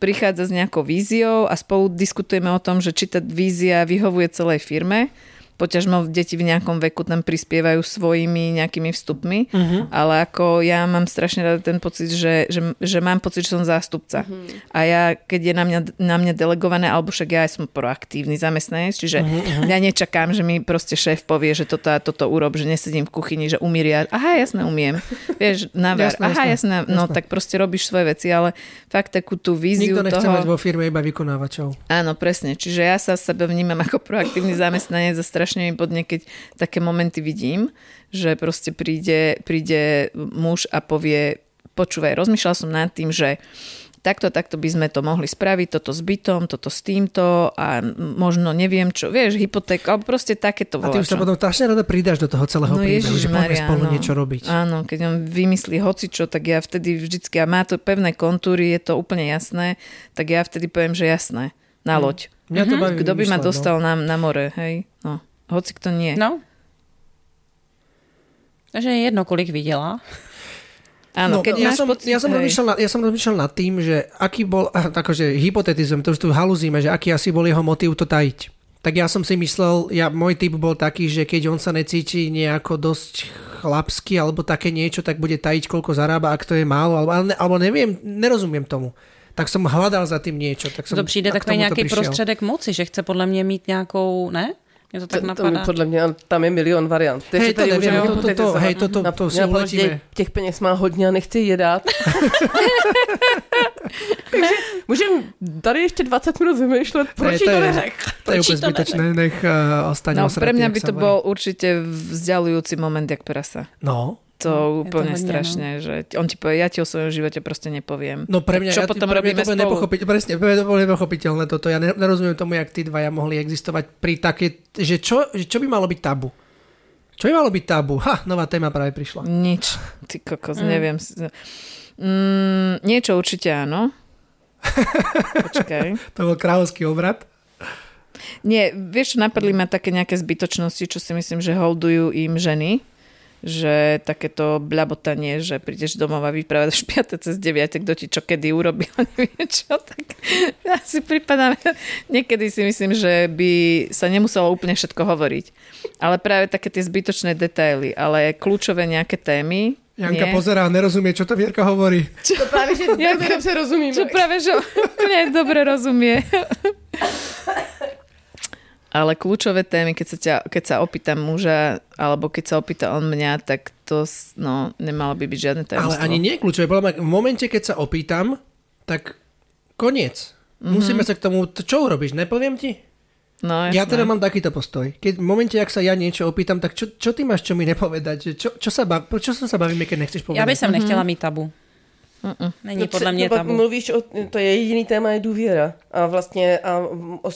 prichádza s nejakou víziou a spolu diskutujeme o tom, že či tá vízia vyhovuje celej firme poťažmo deti v nejakom veku tam prispievajú svojimi nejakými vstupmi, uh-huh. ale ako ja mám strašne rád ten pocit, že, že, že mám pocit, že som zástupca. Uh-huh. A ja, keď je na mňa, na mňa delegované, alebo však ja som proaktívny zamestnanec, čiže uh-huh. ja nečakám, že mi proste šéf povie, že toto a toto urob, že nesedím v kuchyni, že umíria. Aha, jasne, umiem. Vieš, navar. Jasné, Aha, jasné, jasné, no tak proste robíš svoje veci, ale fakt takú tú víziu Nikto nechce toho... mať vo firme iba vykonávačov. Áno, presne. Čiže ja sa sebe vnímam ako proaktívny zamestnanec a strašne strašne mi bodne, keď také momenty vidím, že proste príde, príde muž a povie, počúvaj, rozmýšľal som nad tým, že takto, takto by sme to mohli spraviť, toto s bytom, toto s týmto a možno neviem čo, vieš, hypotéka, alebo proste takéto A ty už sa potom strašne rada pridáš do toho celého no, príbehu, že poďme spolu áno, niečo robiť. Áno, keď on vymyslí hocičo, tak ja vtedy vždycky, a má to pevné kontúry, je to úplne jasné, tak ja vtedy poviem, že jasné, na hm. loď. Mňa to baví Kto by ma dostal no. na, na more, hej? No. Hoci kto nie. No. Takže je jedno, kolik viděla. Áno, no, keď ja, som, pocit, ja, som rozmýšľal nad, ja som rozmýšľal nad tým, že aký bol, akože hypotetizujem, to už tu haluzíme, že aký asi bol jeho motív to tajiť. tak ja som si myslel, ja, môj typ bol taký, že keď on sa necíti nejako dosť chlapsky alebo také niečo, tak bude tajiť, koľko zarába, ak to je málo, alebo, alebo neviem, nerozumiem tomu. Tak som hľadal za tým niečo. Tak som, to přijde takový nějaký prostředek moci, že chce podle mě mít nějakou, ne? Mě to tak to, napadá. Podle mě tam je milion variant. Hej, to nevím, to, to, to, hej, to, to, to si uletíme. Těch peněz má hodně a nechci je dát. Takže můžeme tady ještě 20 minut vymýšlet, proč to, neřek. To je úplně zbytečné, nech uh, ostane No, pre mňa by to bol určite vzdialujúci moment, jak prasa. No, to no, úplne to strašne, no. že on ti povie, ja ti o svojom živote proste nepoviem. No pre mňa, čo ja, potom pre robíme mňa to spolu? Nepochopiť, presne, pre mňa to bolo nepochopiteľné toto. Ja nerozumiem tomu, jak tí dvaja mohli existovať pri také, že čo, že čo by malo byť tabu? Čo by malo byť tabu? Ha, nová téma práve prišla. Nič. Ty kokos, mm. neviem. Mm, niečo určite áno. Počkaj. to bol kráľovský obrad. Nie, vieš, napadli ma také nejaké zbytočnosti, čo si myslím, že holdujú im ženy že takéto bľabotanie, že prídeš domov a vyprávať až 5. cez 9. kto ti čo kedy urobil, neviem čo, tak ja si pripadám, niekedy si myslím, že by sa nemuselo úplne všetko hovoriť. Ale práve také tie zbytočné detaily, ale kľúčové nejaké témy, Janka nie. pozerá a nerozumie, čo to Vierka hovorí. Čo, to práve, že Janka, sa rozumíme. Čo práve, že úplne dobre rozumie. Ale kľúčové témy, keď sa, ťa, keď sa opýta muža, alebo keď sa opýta on mňa, tak to no, nemalo by byť žiadne tajomstvo. Ale ani nie kľúčové. V momente, keď sa opýtam, tak koniec. Mm-hmm. Musíme sa k tomu... Čo urobíš? Nepoviem ti? No, ja teda mám takýto postoj. Keď v momente, ak sa ja niečo opýtam, tak čo, čo ty máš čo mi nepovedať? Čo, čo, sa, bav, čo sa bavíme, keď nechceš povedať? Ja by som nechtěla mít tabu. Mm-mm. Není no, podle mě tabu. Mluvíš o, to je jediný téma, je důvěra. A vlastně a, o,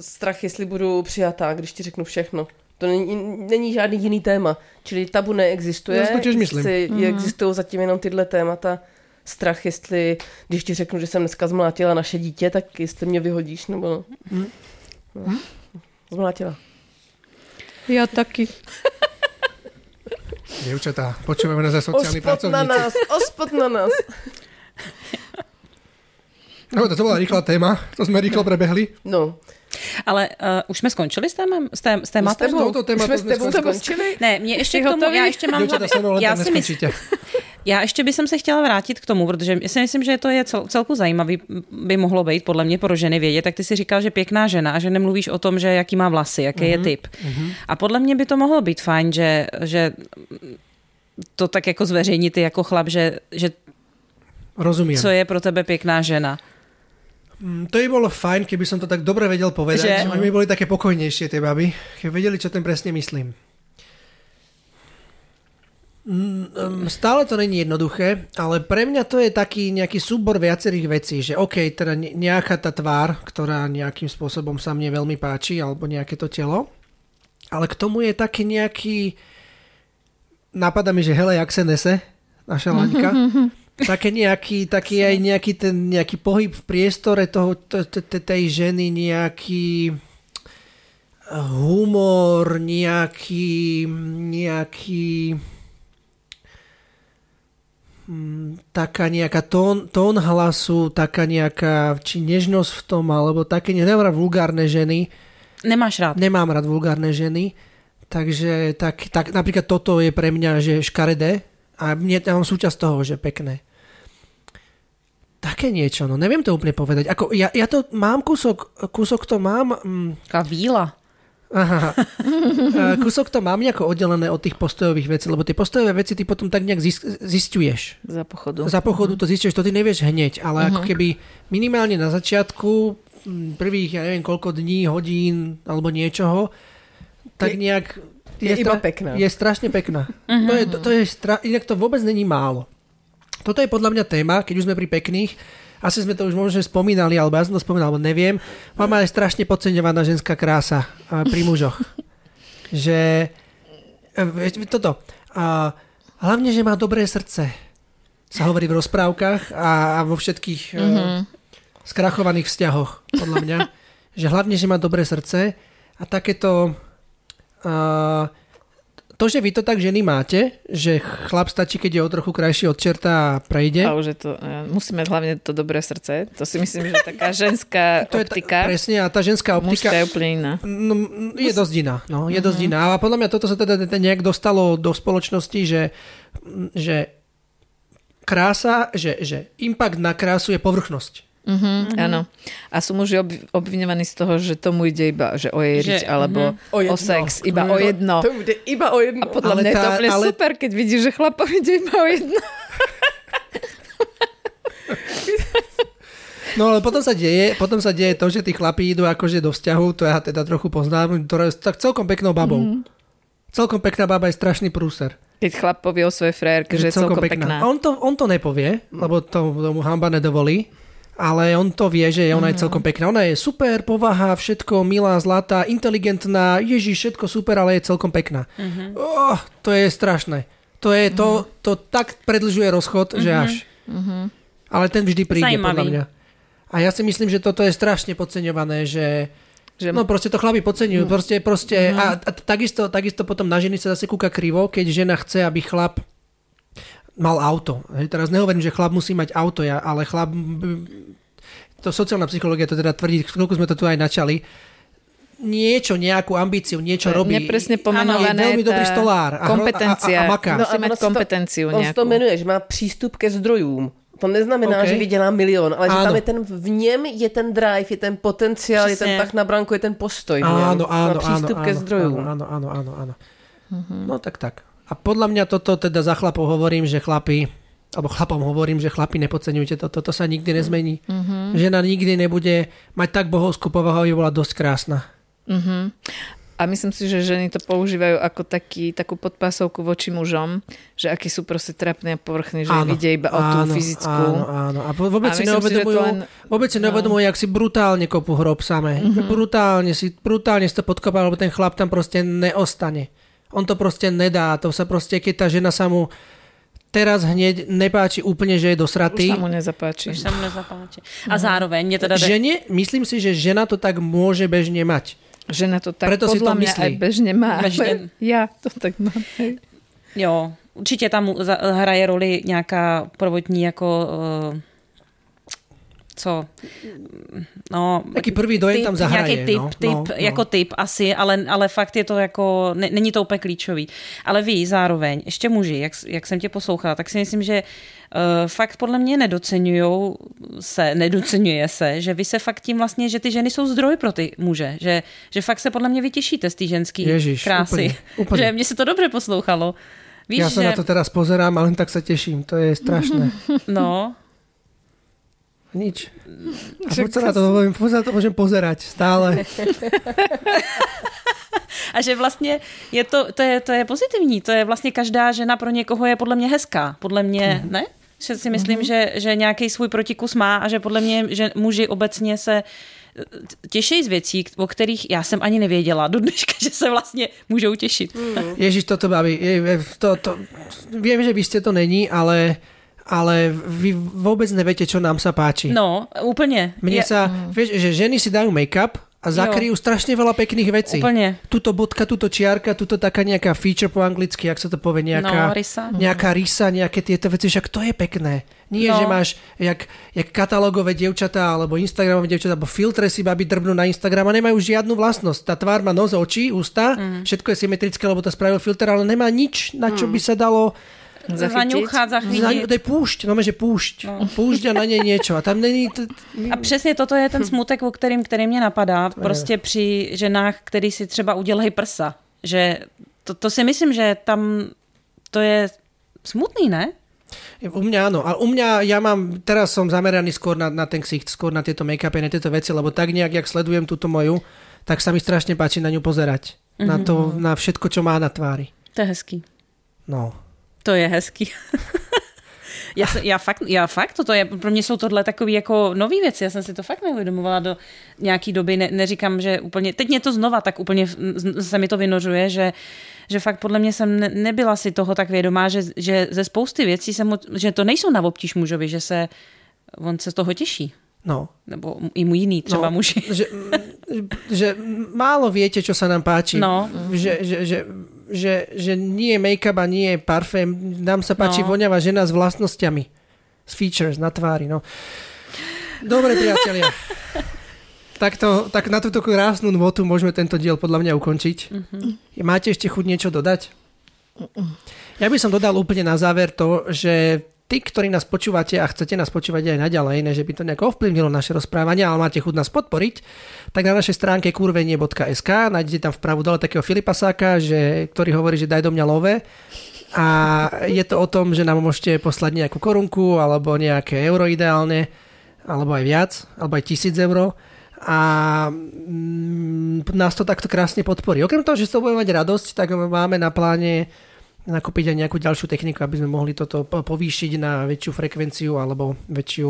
strach, jestli budu přijatá, když ti řeknu všechno. To není, není žádný jiný téma. Čili tabu neexistuje. Já to myslím. Mm. Existují zatím jenom tyhle témata. Strach, jestli, když ti řeknu, že jsem dneska zmlátila naše dítě, tak jestli mě vyhodíš, nebo no. Mm. no. Zmlátila. Já taky. Dievčatá, počúvame nás za sociálny pracovníci. na nás, ospod na nás. No, to bola rýchla téma, to sme rýchlo prebehli. No, ale uh, už jsme skončili s, témem, s, tém, s tématem? S touto tématou jsme s tebou skončili? Ne, mě ještě k tomu, já ještě mám... já si myslím, já ještě bych se chtěla vrátit k tomu, protože si myslím, že to je cel, celku zajímavý, by mohlo být podle mě pro ženy vědět. Tak ty si říkal, že pěkná žena a že nemluvíš o tom, že jaký má vlasy, jaký uh-huh, je mhm, typ. Uh-huh. A podle mě by to mohlo být fajn, že, že to tak jako zveřejnit ty jako chlap, že, že Rozumiem. co je pro tebe pěkná žena. Mm, to by bolo fajn, keby som to tak dobre vedel povedať. Že? Oni by boli také pokojnejšie, tie baby, keby vedeli, čo ten presne myslím. Mm, stále to není jednoduché, ale pre mňa to je taký nejaký súbor viacerých vecí, že OK, teda nejaká tá tvár, ktorá nejakým spôsobom sa mne veľmi páči, alebo nejaké to telo, ale k tomu je taký nejaký napadá mi, že hele, jak se nese naša Laňka, také nejaký, taký aj nejaký ten nejaký pohyb v priestore toho, tej ženy, nejaký humor, nejaký, nejaký mm, taká nejaká tón, tón hlasu, taká nejaká či nežnosť v tom, alebo také, nemám rád vulgárne ženy. Nemáš rád? Nemám rád vulgárne ženy. Takže tak, tak napríklad toto je pre mňa, že škaredé a mne, ja mám súčasť toho, že pekné. Také niečo, no neviem to úplne povedať. Ako, ja, ja to mám kúsok, kúsok to mám... Mm, Taká víla. Aha. kúsok to mám nejako oddelené od tých postojových vecí, lebo tie postojové veci ty potom tak nejak zistuješ. Za pochodu. Za pochodu uh-huh. to zistuješ, to ty nevieš hneď, ale uh-huh. ako mhm. keby minimálne na začiatku prvých, ja neviem koľko dní, hodín alebo niečoho, tak nejak... Je, je, stra- pekná. je strašne pekná. Uh-huh. To je, to, to je stra- inak to vôbec není málo. Toto je podľa mňa téma, keď už sme pri pekných, asi sme to už možno spomínali, alebo ja som to spomínal, alebo neviem. Mama je strašne podceňovaná ženská krása pri mužoch. že e, toto. A, hlavne, že má dobré srdce. Sa hovorí v rozprávkach a, a vo všetkých mm-hmm. skrachovaných vzťahoch, podľa mňa. že hlavne, že má dobré srdce a takéto uh, to, že vy to tak ženy máte, že chlap stačí, keď je o trochu krajší od čerta a prejde. A už je to, e, musí mať hlavne to dobré srdce. To si myslím, že taká ženská to optika. Je ta, presne, a tá ženská optika... je úplne iná. No, je dosť iná. No, je uh-huh. dosť iná. A podľa mňa toto sa teda nejak dostalo do spoločnosti, že, že krása, že, že impact na krásu je povrchnosť. Mm-hmm, mm-hmm. Áno. A sú muži ob, obviňovaní z toho, že tomu ide iba že o jeriť, alebo mm-hmm. o, o sex, iba o jedno. Tomu ide iba o jedno. A podľa ale mňa tá, je to ale... super, keď vidíš, že chlapom ide iba o jedno. No ale potom sa deje, potom sa deje to, že tí chlapí idú akože do vzťahu, to ja teda trochu poznám, ktoré je tak celkom peknou babou. Mm. Celkom pekná baba je strašný prúser. Keď chlap povie o svojej frérke, že, je celkom, celkom pekná. pekná. On to, on to nepovie, lebo to, tomu hamba nedovolí ale on to vie, že ona je mhm. celkom pekná. Ona je super, povaha, všetko, milá, zlatá, inteligentná, ježí, všetko super, ale je celkom pekná. Uh-huh. Oh, to je strašné. To je, to, uh-huh. to tak predlžuje rozchod, uh-huh. že až. Uh-huh. Ale ten vždy príde, Zajímavý. podľa mňa. A ja si myslím, že toto je strašne podceňované, že že... No proste to chlapi podceňujú. Proste, proste, mm. a, a takisto, takisto potom na ženy sa zase kúka krivo, keď žena chce, aby chlap mal auto. Hej, teraz nehovorím, že chlap musí mať auto, ja, ale chlap... To sociálna psychológia to teda tvrdí, chvíľku sme to tu aj načali, niečo, nejakú ambíciu, niečo robí. Nepresne pomenované je veľmi dobrý stolár. A kompetencia. A, a, a maká. No, mať kompetenciu to, nejakú. On to menuje, že má přístup ke zdrojům. To neznamená, okay. že vydělá milion, ale áno. že tam je ten, v něm je ten drive, je ten potenciál, Přesně. je ten tak na branku, je ten postoj. Áno, áno, má přístup áno, ke zdrojům. Áno, áno, áno, áno. Uh-huh. No tak tak. A podľa mňa toto teda za chlapov hovorím, že chlapi, alebo chlapom hovorím, že chlapi nepodceňujte to, toto sa nikdy nezmení. Uh-huh. Žena nikdy nebude mať tak bohovskú povahu, aby bola dosť krásna. Uh-huh. A myslím si, že ženy to používajú ako taký, takú podpásovku voči mužom, že akí sú proste trapní a povrchní, že áno, vidia iba o tú áno, fyzickú. Áno, áno. A vôbec a si neuvedomujú, len... vôbec si no. neuvedomujú, jak si brutálne kopu hrob samé. Mm-hmm. Brutálne si, brutálne si to podkopá, lebo ten chlap tam proste neostane. On to proste nedá. To sa proste, keď tá žena sa mu teraz hneď nepáči úplne, že je dosratý. Už sa mu nezapáči. Už sa mu nezapáči. A zároveň... Je teda Žene, myslím si, že žena to tak môže bežne mať. Žena to tak Preto podľa si to mňa myslí. aj bežne má. Bežne. Ja to tak mám. Jo, určitě tam hraje roli nějaká prvotní jako uh, co, no... Taký prvý dojem tam zahraje. Nějaký typ, no, typ no, no. jako typ asi, ale, ale fakt je to jako, ne, není to úplně klíčový. Ale vy zároveň, ještě muži, jak, jak jsem tě poslouchala, tak si myslím, že uh, fakt podle mě nedocenují se, nedocenuje se, že vy se fakt tím vlastně, že ty ženy jsou zdroj pro ty muže, že, že fakt se podle mě vytěšíte z té ženské krásy. Úplně, úplně. Že mě se to dobře poslouchalo. Víš, ja sa že... na to teraz pozerám ale len tak sa teším. To je strašné. No, nič. A furt sa na to, furt sa na to môžem pozerať stále. A že vlastně je to, to, je, to je pozitivní. To je vlastně každá žena pro někoho je podle mě hezká. Podle mě, mm. ne? Že si myslím, mm. že, že nějaký svůj protikus má a že podle mě že muži obecně se eh, těší z věcí, o kterých já jsem ani nevěděla do dneška, že se vlastně můžou těšit. Mm. Ježiš, toto baví. To, to, viem, že by ste to není, ale ale vy vôbec neviete, čo nám sa páči. No, úplne. Mne ja... sa, vieš, že ženy si dajú make-up a zakryjú jo. strašne veľa pekných vecí. Úplne. Tuto bodka, tuto čiarka, tuto taká nejaká feature po anglicky, jak sa to povie, nejaká, no, rysa. nejaká rysa, nejaké tieto veci, však to je pekné. Nie, no. že máš jak, jak katalogové dievčatá, alebo Instagramové dievčatá, alebo filtre si babi drbnú na Instagram a nemajú žiadnu vlastnosť. Tá tvár má nos, oči, ústa, mm. všetko je symetrické, lebo to spravil filter, ale nemá nič, na čo mm. by sa dalo Zaňuchať, zachytiť. To je púšť, no že púšť. No. Púšť a na nej niečo. A tam není... To... A přesně toto je ten smutek, o kterým, který mě napadá. Prostě při ženách, který si třeba udělají prsa. Že to, to si myslím, že tam to je smutný, ne? U mňa áno, a u mňa, ja mám, teraz som zameraný skôr na, na ten ksicht, skôr na tieto make-upy, na tieto veci, lebo tak nejak, jak sledujem túto moju, tak sa mi strašne páči na ňu pozerať. Mm-hmm. Na to, mhm. na všetko, čo má na tvári. To je hezký. No. To je hezký. já, se, já, fakt, já fakt, toto je, pro mě jsou tohle takové jako nový věci, já jsem si to fakt neuvědomovala do nějaký doby, ne, neříkám, že úplně, teď mě to znova tak úplně se mi to vynořuje, že, že fakt podle mě jsem ne, nebyla si toho tak vědomá, že, že ze spousty věcí jsem, že to nejsou na obtíž mužovi, že se, on se z toho těší. No. Nebo i mu iný, třeba no, muži. Že, že málo viete, čo sa nám páči. No. Že, že, že že, že nie je make-up a nie je parfém. Nám sa páči no. voňavá žena s vlastnosťami. S features na tvári, no. Dobre, priatelia. to, tak na túto krásnu notu môžeme tento diel podľa mňa ukončiť. Mm-hmm. Máte ešte chuť niečo dodať? Ja by som dodal úplne na záver to, že tí, ktorí nás počúvate a chcete nás počúvať aj naďalej, ne, že by to nejako ovplyvnilo naše rozprávanie, ale máte chuť nás podporiť, tak na našej stránke kurvenie.sk nájdete tam vpravo dole takého Filipasáka, že, ktorý hovorí, že daj do mňa love a je to o tom, že nám môžete poslať nejakú korunku alebo nejaké euro ideálne, alebo aj viac, alebo aj tisíc euro a mm, nás to takto krásne podporí. Okrem toho, že sa budeme mať radosť, tak máme na pláne nakúpiť aj nejakú ďalšiu techniku, aby sme mohli toto povýšiť na väčšiu frekvenciu alebo väčšiu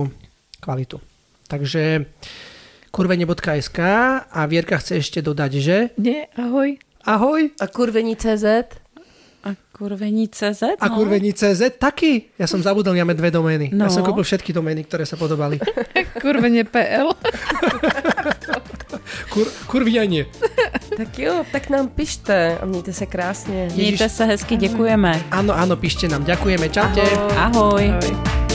kvalitu. Takže kurvenie.sk a Vierka chce ešte dodať, že? Nie, ahoj. Ahoj. A kurvení.cz? A kurvení.cz? No. A kurvení.cz taky. Ja som zabudol, máme dve domény. No. Ja som kúpil všetky domény, ktoré sa podobali. Kurvenie.pl Kur, kurvianie. Tak jo, tak nám pište a mějte se krásně. Mějte se hezky, děkujeme. Ano, ano, pište nám. Ďakujeme. Čaute. Ahoj. Ahoj. Ahoj.